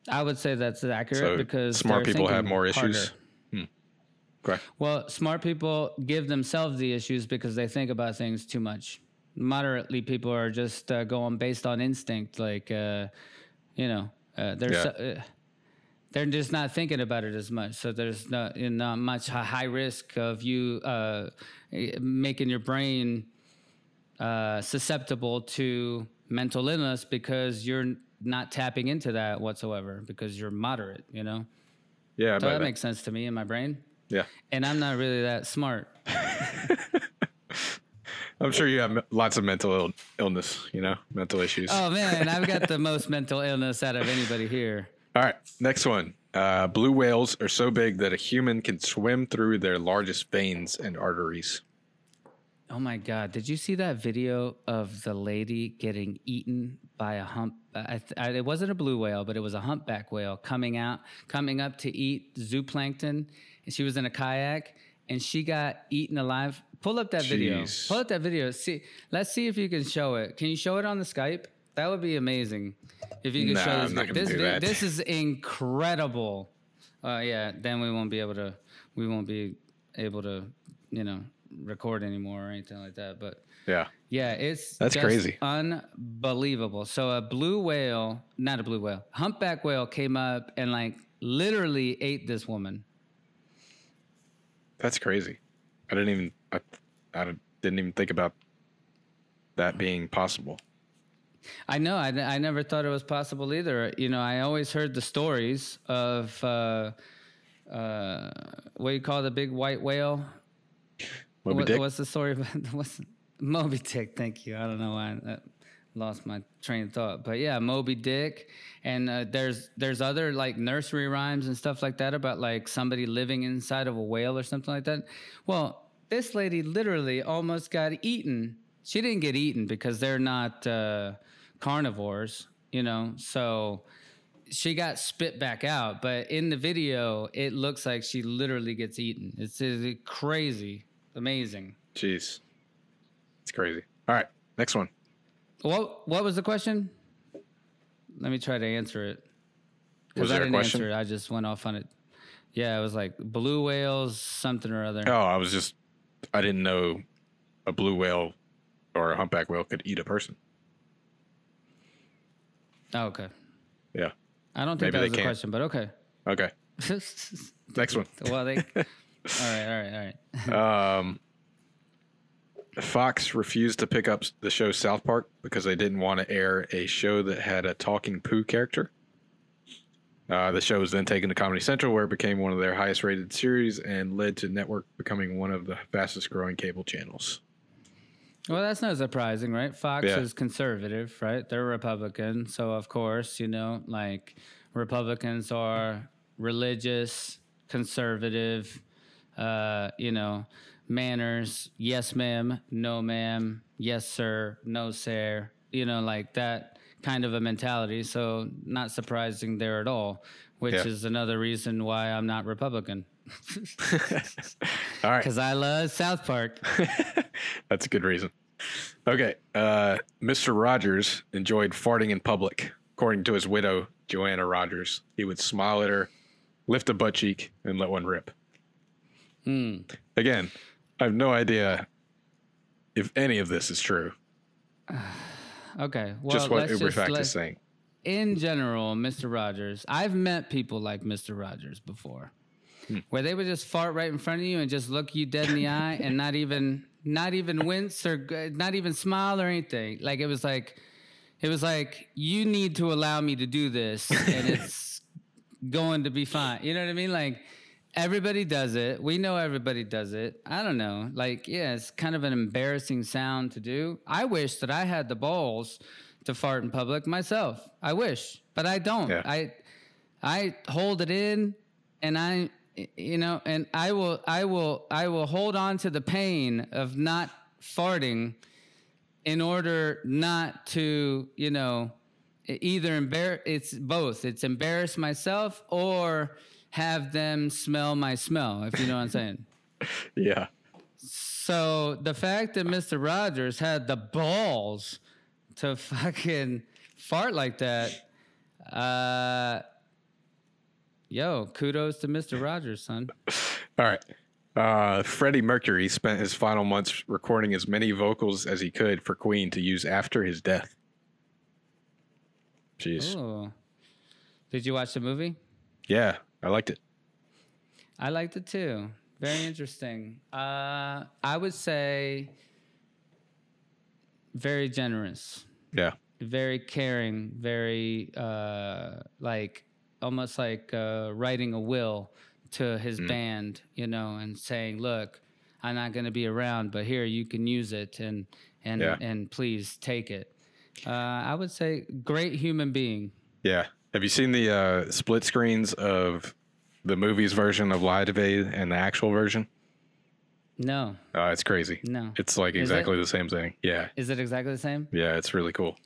I would say that's accurate So because smart people have more issues. harder. Okay. Well, smart people give themselves the issues because they think about things too much. Moderately, people are just uh, going based on instinct, like uh, you know, uh, they're Yeah. so, uh, they're just not thinking about it as much. So there's not not much high risk of you uh, eh, making your brain uh, susceptible to mental illness because you're not tapping into that whatsoever because you're moderate. You know, Yeah. so but that makes sense to me in my brain. yeah. And I'm not really that smart. I'm sure you have lots of mental Ill- illness, you know, mental issues. Oh man, I've got the most mental illness out of anybody here. All right, next one. Uh, blue whales are so big that a human can swim through their largest veins and arteries. Oh my god, did you see that video of the lady getting eaten by a hump I, th- I, it wasn't a blue whale, but it was a humpback whale coming out coming up to eat zooplankton and she was in a kayak and she got eaten alive. Pull up that video. Pull up that video. See, let's see if you can show it. Can you show it on the Skype? That would be amazing. If you could Nah, show this, this, this is incredible. Uh, yeah, then we won't be able to we won't be able to, you know, record anymore or anything like that. But Yeah. yeah, it's That's just crazy. unbelievable. So a blue whale, not a blue whale, humpback whale came up and like literally ate this woman. That's crazy. I didn't even I, I didn't even think about that being possible. I know. I, I never thought it was possible either. You know, I always heard the stories of uh, uh, what you call the big white whale? Moby What- Dick. What's the story about? What's Moby Dick? Thank you. I don't know why I lost my train of thought, but yeah, Moby Dick. And uh, there's there's other like nursery rhymes and stuff like that about like somebody living inside of a whale or something like that. Well, this lady literally almost got eaten. She didn't get eaten because they're not uh, carnivores, you know. So she got spit back out, but in the video, it looks like she literally gets eaten. It's, it's crazy, amazing. Jeez. It's crazy. All right, next one. What What was the question? Let me try to answer it. Was I there a question? answer it. I just went off on it. Yeah, it was like blue whales, something or other. Oh, I was just I didn't know a blue whale or a humpback whale could eat a person. Oh, okay. Yeah. I don't think Maybe that was a can't. question, but okay. Okay. Next one. well, they. all right, all right, all right. Um, Fox refused to pick up the show South Park because they didn't want to air a show that had a talking poo character. Uh, the show was then taken to Comedy Central, where it became one of their highest rated series and led to network becoming one of the fastest growing cable channels. Well, that's not surprising, right? Fox Yeah. is conservative, right? They're Republican. So, of course, you know, like Republicans are religious, conservative, uh, you know, manners, yes, ma'am, no, ma'am, yes, sir, no, sir, you know, like that kind of a mentality. So, not surprising there at all, which Yeah. is another reason why I'm not Republican. All right. Because I love South Park. That's a good reason. Okay. Uh, Mr. Rogers enjoyed farting in public. According to his widow, Joanna Rogers, he would smile at her, lift a butt cheek, and let one rip. Hmm. Again, I have no idea if any of this is true. Okay. Well, just what Uber just Fact let- is saying. in general, Mr. Rogers, I've met people like Mr. Rogers before, Hmm. where they would just fart right in front of you and just look you dead in the eye and not even, not even wince or not even smile or anything. Like it was like, it was like you need to allow me to do this, and it's going to be fine. You know what I mean? Like everybody does it. We know everybody does it. I don't know. Like yeah, it's kind of an embarrassing sound to do. I wish that I had the balls to fart in public myself. I wish, but I don't. Yeah. I I hold it in and I you know and I will I will I will hold on to the pain of not farting in order not to, you know, either embarrass. It's both. It's embarrass myself or have them smell my smell. If you know what I'm saying. Yeah. So the fact that Mr. Rogers had the balls to fucking fart like that, uh, yo, kudos to Mr. Rogers, son. All right. Uh, Freddie Mercury spent his final months recording as many vocals as he could for Queen to use after his death. Jeez. Oh, did you watch the movie? Yeah, I liked it. I liked it too. Very interesting. Uh, I would say very generous. Yeah. very caring, very uh, like almost like uh, writing a will to his band, you know, and saying, "Look, I'm not going to be around, but here you can use it, and and Yeah. and please take it." Uh, I would say great human being. Yeah. Have you seen the uh, split screens of the movie's version of Live Aid and the actual version? No, Uh, it's crazy. no. It's like Is it? exactly the same thing. Yeah. Is it exactly the same? Yeah, it's really cool.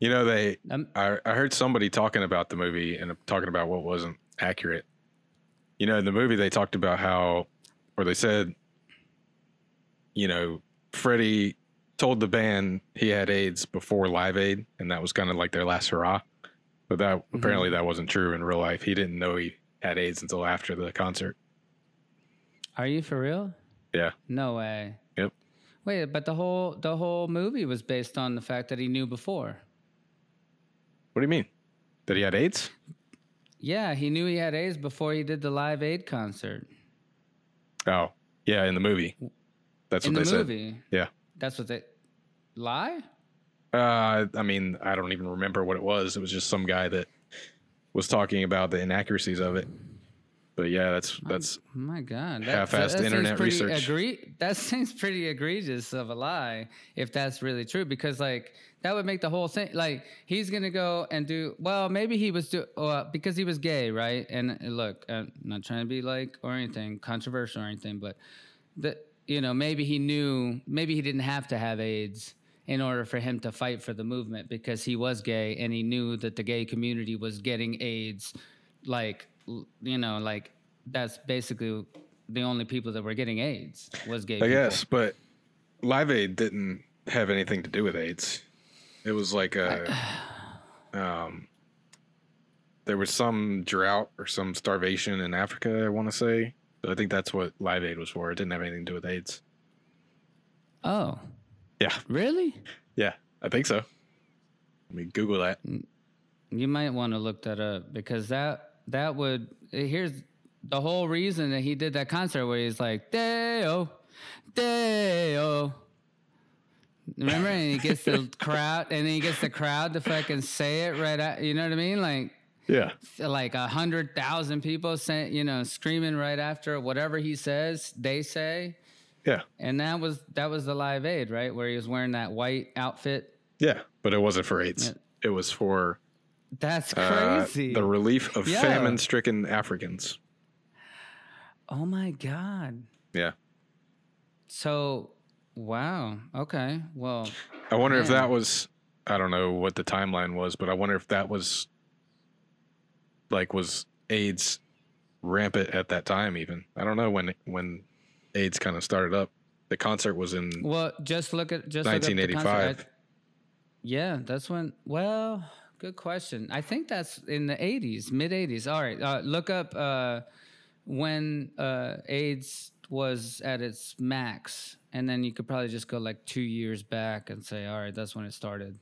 You know, they Um, I, I heard somebody talking about the movie and talking about what wasn't accurate. You know, in the movie they talked about how, or they said, you know, Freddie told the band he had AIDS before Live Aid, and that was kind of like their last hurrah. But that apparently that wasn't true in real life. He didn't know he had AIDS until after the concert. Are you for real? Yeah. No way. Yep. Wait, but the whole the whole movie was based on the fact that he knew before. What do you mean? That he had AIDS? Yeah, he knew he had AIDS before he did the Live Aid concert. Oh, yeah, in the movie. That's what. In what the they movie. said. Yeah. That's what they lie? Uh, I mean, I don't even remember what it was. It was just some guy that was talking about the inaccuracies of it. But yeah, that's that's Oh my God. Half-assed seems internet research. Agree- that seems pretty egregious of a lie if that's really true, because like that would make the whole thing like he's gonna go and do well. Maybe he was do well because he was gay, right? And uh, look, I'm not trying to be like or anything controversial or anything, but that you know maybe he knew maybe he didn't have to have AIDS in order for him to fight for the movement because he was gay and he knew that the gay community was getting AIDS like you know like that's basically the only people that were getting AIDS was gay I people. guess, but Live Aid didn't have anything to do with AIDS. It was like a um there was some drought or some starvation in Africa, I want to say. So I think that's what Live Aid was for. It didn't have anything to do with AIDS. Oh, Yeah. really? Yeah, I think so. Let me Google that. You might want to look that up because that that would here's the whole reason that he did that concert where he's like Deo, Deo. Remember, and he gets the crowd, and he gets the crowd to fucking say it right out. You know what I mean? Like, Yeah. like a hundred thousand people saying, you know, screaming right after whatever he says, they say. Yeah. And that was that was the live aid, right? Where he was wearing that white outfit. Yeah, but it wasn't for AIDS. It was for That's uh, crazy. the relief of Yeah. famine-stricken Africans. oh my god. Yeah. So, wow. Okay. Well, I wonder if that was I don't know what the timeline was, but I wonder if that was like was AIDS rampant at that time even. I don't know when when AIDS kind of started up. The concert was in well, just look at just look up the 1985. concert. I- yeah, that's when. Well, good question. I think that's in the '80s, mid '80s. All right, uh, look up uh, when uh, AIDS was at its max, and then you could probably just go like two years back and say, all right, that's when it started.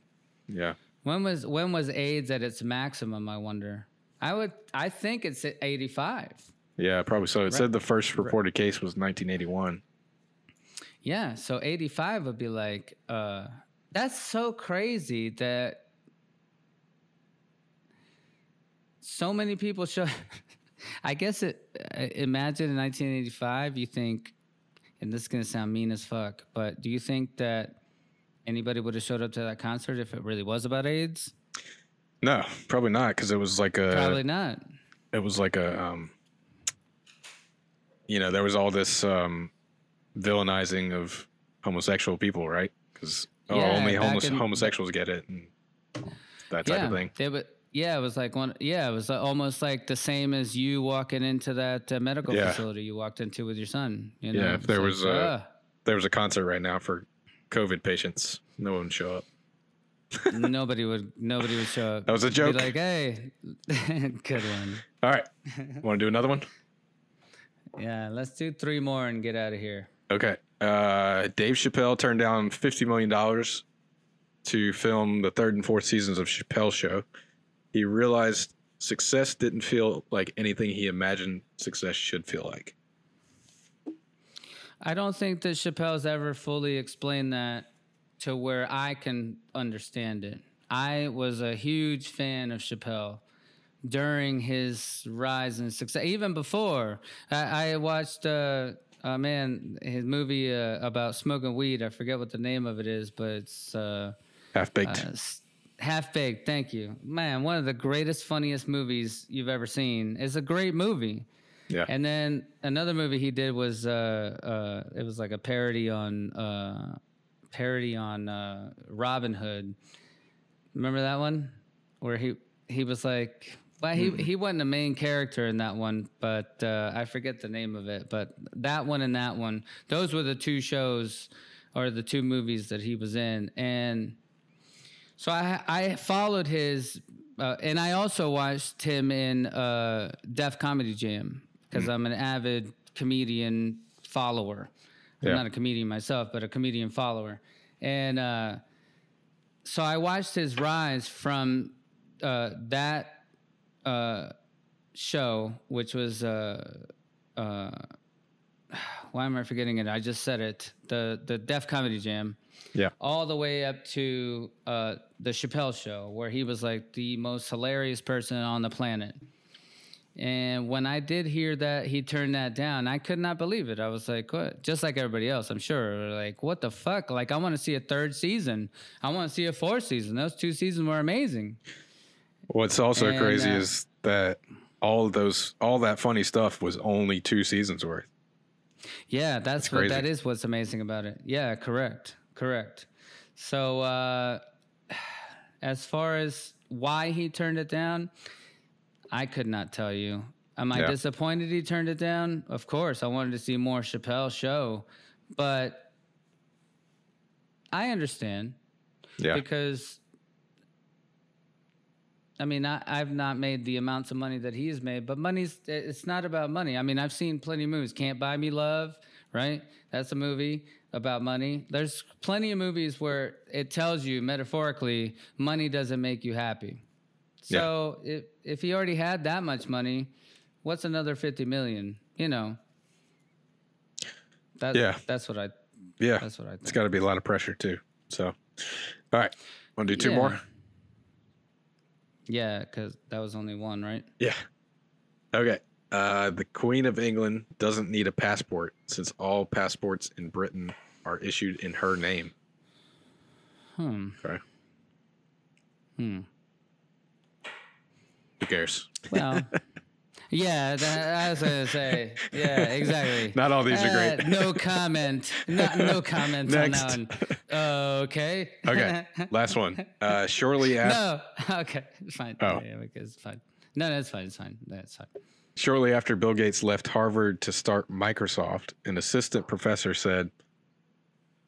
yeah. When was when was AIDS at its maximum? I wonder. I would. I think it's at 85. Yeah, probably so. It said the first reported case was 1981. Yeah, so 85 would be like uh that's so crazy that so many people show I guess it uh, imagine in 1985 you think and this is going to sound mean as fuck, but do you think that anybody would have showed up to that concert if it really was about AIDS? No, probably not because it was like a Probably not. it was like a um you know there was all this um villainizing of homosexual people, right? Because oh, Yeah, only homos- in- homosexuals get it, and that type yeah, of thing. Yeah, they would, yeah, it was like one. Yeah, it was uh, almost like the same as you walking into that uh, medical Yeah. facility you walked into with your son. You know, Yeah, if there like, was, uh, "Ah." There was a concert right now for COVID patients. No one would show up. nobody would nobody would show up. That was a Be joke. like, hey, good one. All right, want to do another one? Yeah, let's do three more and get out of here. Okay. Uh, Dave Chappelle turned down fifty million dollars to film the third and fourth seasons of Chappelle's Show. He realized success didn't feel like anything he imagined success should feel like. I don't think that Chappelle's ever fully explained that to where I can understand it. I was a huge fan of Chappelle during his rise and success, even before. I, I watched, uh, uh, man, his movie uh, about smoking weed. I forget what the name of it is, but it's. Uh, Half baked. Half Baked, thank you. Man, one of the greatest, funniest movies you've ever seen. It's a great movie. yeah. And then another movie he did was uh, uh, it was like a parody on uh, parody on uh, Robin Hood. Remember that one where he he was like, well, he he wasn't the main character in that one, but uh, I forget the name of it. But that one and that one, those were the two shows or the two movies that he was in, and so I I followed his, uh, and I also watched him in uh, Def Comedy Jam because I'm an avid comedian follower. I'm Yeah. not a comedian myself, but a comedian follower, and uh, so I watched his rise from uh, that uh, show, which was. Why am I forgetting it? I just said it. The the Def Comedy Jam yeah. all the way up to uh, the Chappelle show, where he was like the most hilarious person on the planet. And when I did hear that he turned that down, I could not believe it. I was like, what? Just like everybody else, I'm sure. Like, what the fuck? Like, I want to see a third season. I want to see a fourth season. Those two seasons were amazing. What's also And, crazy uh, is that all those, all that funny stuff was only two seasons worth. Yeah, that's, what that is what's amazing about it. Yeah, correct. Correct. So uh as far as why he turned it down, I could not tell you. Am I Yeah. disappointed he turned it down? Of course. I wanted to see more Chappelle show, but I understand Yeah. because I mean, I, I've not made the amounts of money that he's made, but money's it's not about money. I mean, I've seen plenty of movies. Can't Buy Me Love, right? That's a movie about money. There's plenty of movies where it tells you metaphorically money doesn't make you happy. So if if he already had that much money, what's another fifty million? You know. That, Yeah. that's what I yeah. that's what I It's got to be a lot of pressure too. So, all right. Want to do two Yeah. more? Yeah, because that was only one, right? Yeah. Okay. Uh, the Queen of England doesn't need a passport since all passports in Britain are issued in her name. Hmm. Okay. Hmm. Who cares? Well, yeah, that, I was gonna say, yeah, exactly. Not all these are Uh, great. no comment. No, no comment Next. on that one. okay. Okay. Last one. Uh, shortly after. no. Okay. Fine. Oh. Yeah, it's fine. No, that's fine. It's fine. That's fine. Shortly after Bill Gates left Harvard to start Microsoft, an assistant professor said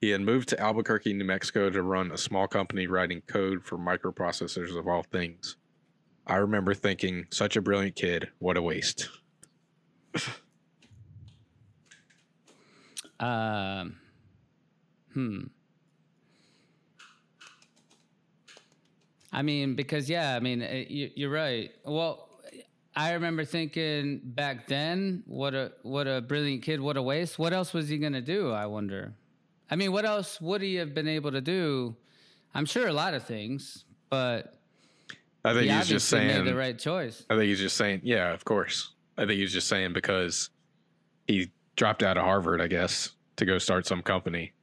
he had moved to Albuquerque, New Mexico to run a small company writing code for microprocessors of all things. I remember thinking, such a brilliant kid, what a waste. Um. Hmm. I mean, because yeah, I mean, uh, you, you're right. Well, I remember thinking back then, what a what a brilliant kid, what a waste. What else was he gonna do? I wonder. I mean, what else would he have been able to do? I'm sure a lot of things, but I think he he's just saying. made the right choice. I think he's just saying, yeah, of course. I think he's just saying because he dropped out of Harvard, I guess, to go start some company.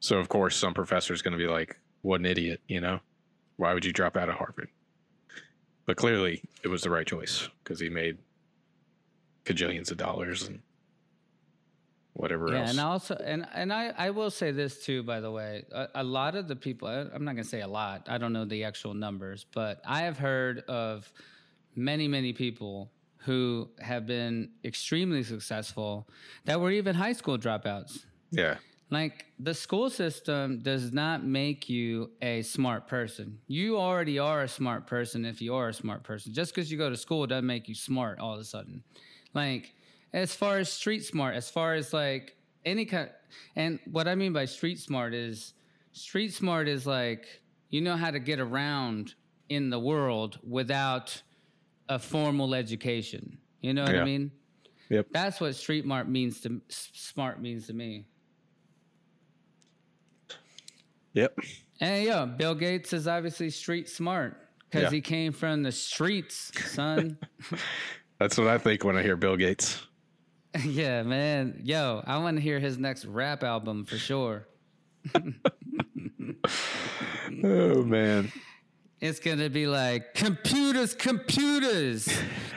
So of course, some professor's going to be like, "What an idiot!" You know, why would you drop out of Harvard? But clearly, it was the right choice because he made cajillions of dollars and whatever Yeah, else. and also, and and I, I will say this too. By the way, a, a lot of the people, I- I'm not gonna say a lot. I don't know the actual numbers, but I have heard of many, many people who have been extremely successful that were even high school dropouts. yeah, Like the school system does not make you a smart person. You already are a smart person if you are a smart person. Just because you go to school doesn't make you smart all of a sudden. Like as far as street smart, as far as like any kind, and what I mean by street smart is street smart is like you know how to get around in the world without a formal education. You know what I mean? yep, That's what street smart means to smart means to me. yep. And yeah, Bill Gates is obviously street smart because Yeah. he came from the streets, son. That's what I think when I hear Bill Gates. Yeah, man. Yo, I want to hear his next rap album for sure. Oh man, It's gonna be like computers, computers,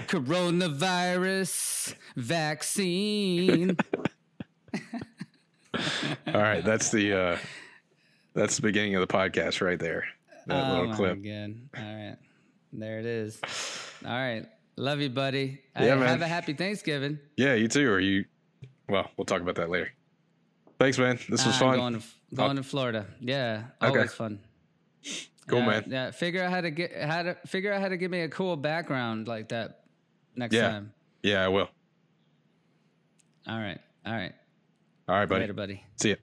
coronavirus vaccine. all right, that's the uh, that's the beginning of the podcast right there. That oh little clip. All right, there it is. All right, love you, buddy. Yeah, man. Have a happy Thanksgiving. Yeah, you too. Or you? Well, we'll talk about that later. Thanks, man. This was Ah, fun. Going to, going to Florida. Yeah, Okay. always fun. Cool, man. Yeah, figure out how to get how to figure out how to give me a cool background like that next Yeah. time. Yeah, I will. All right, all right. All right, buddy. Later, buddy. See ya.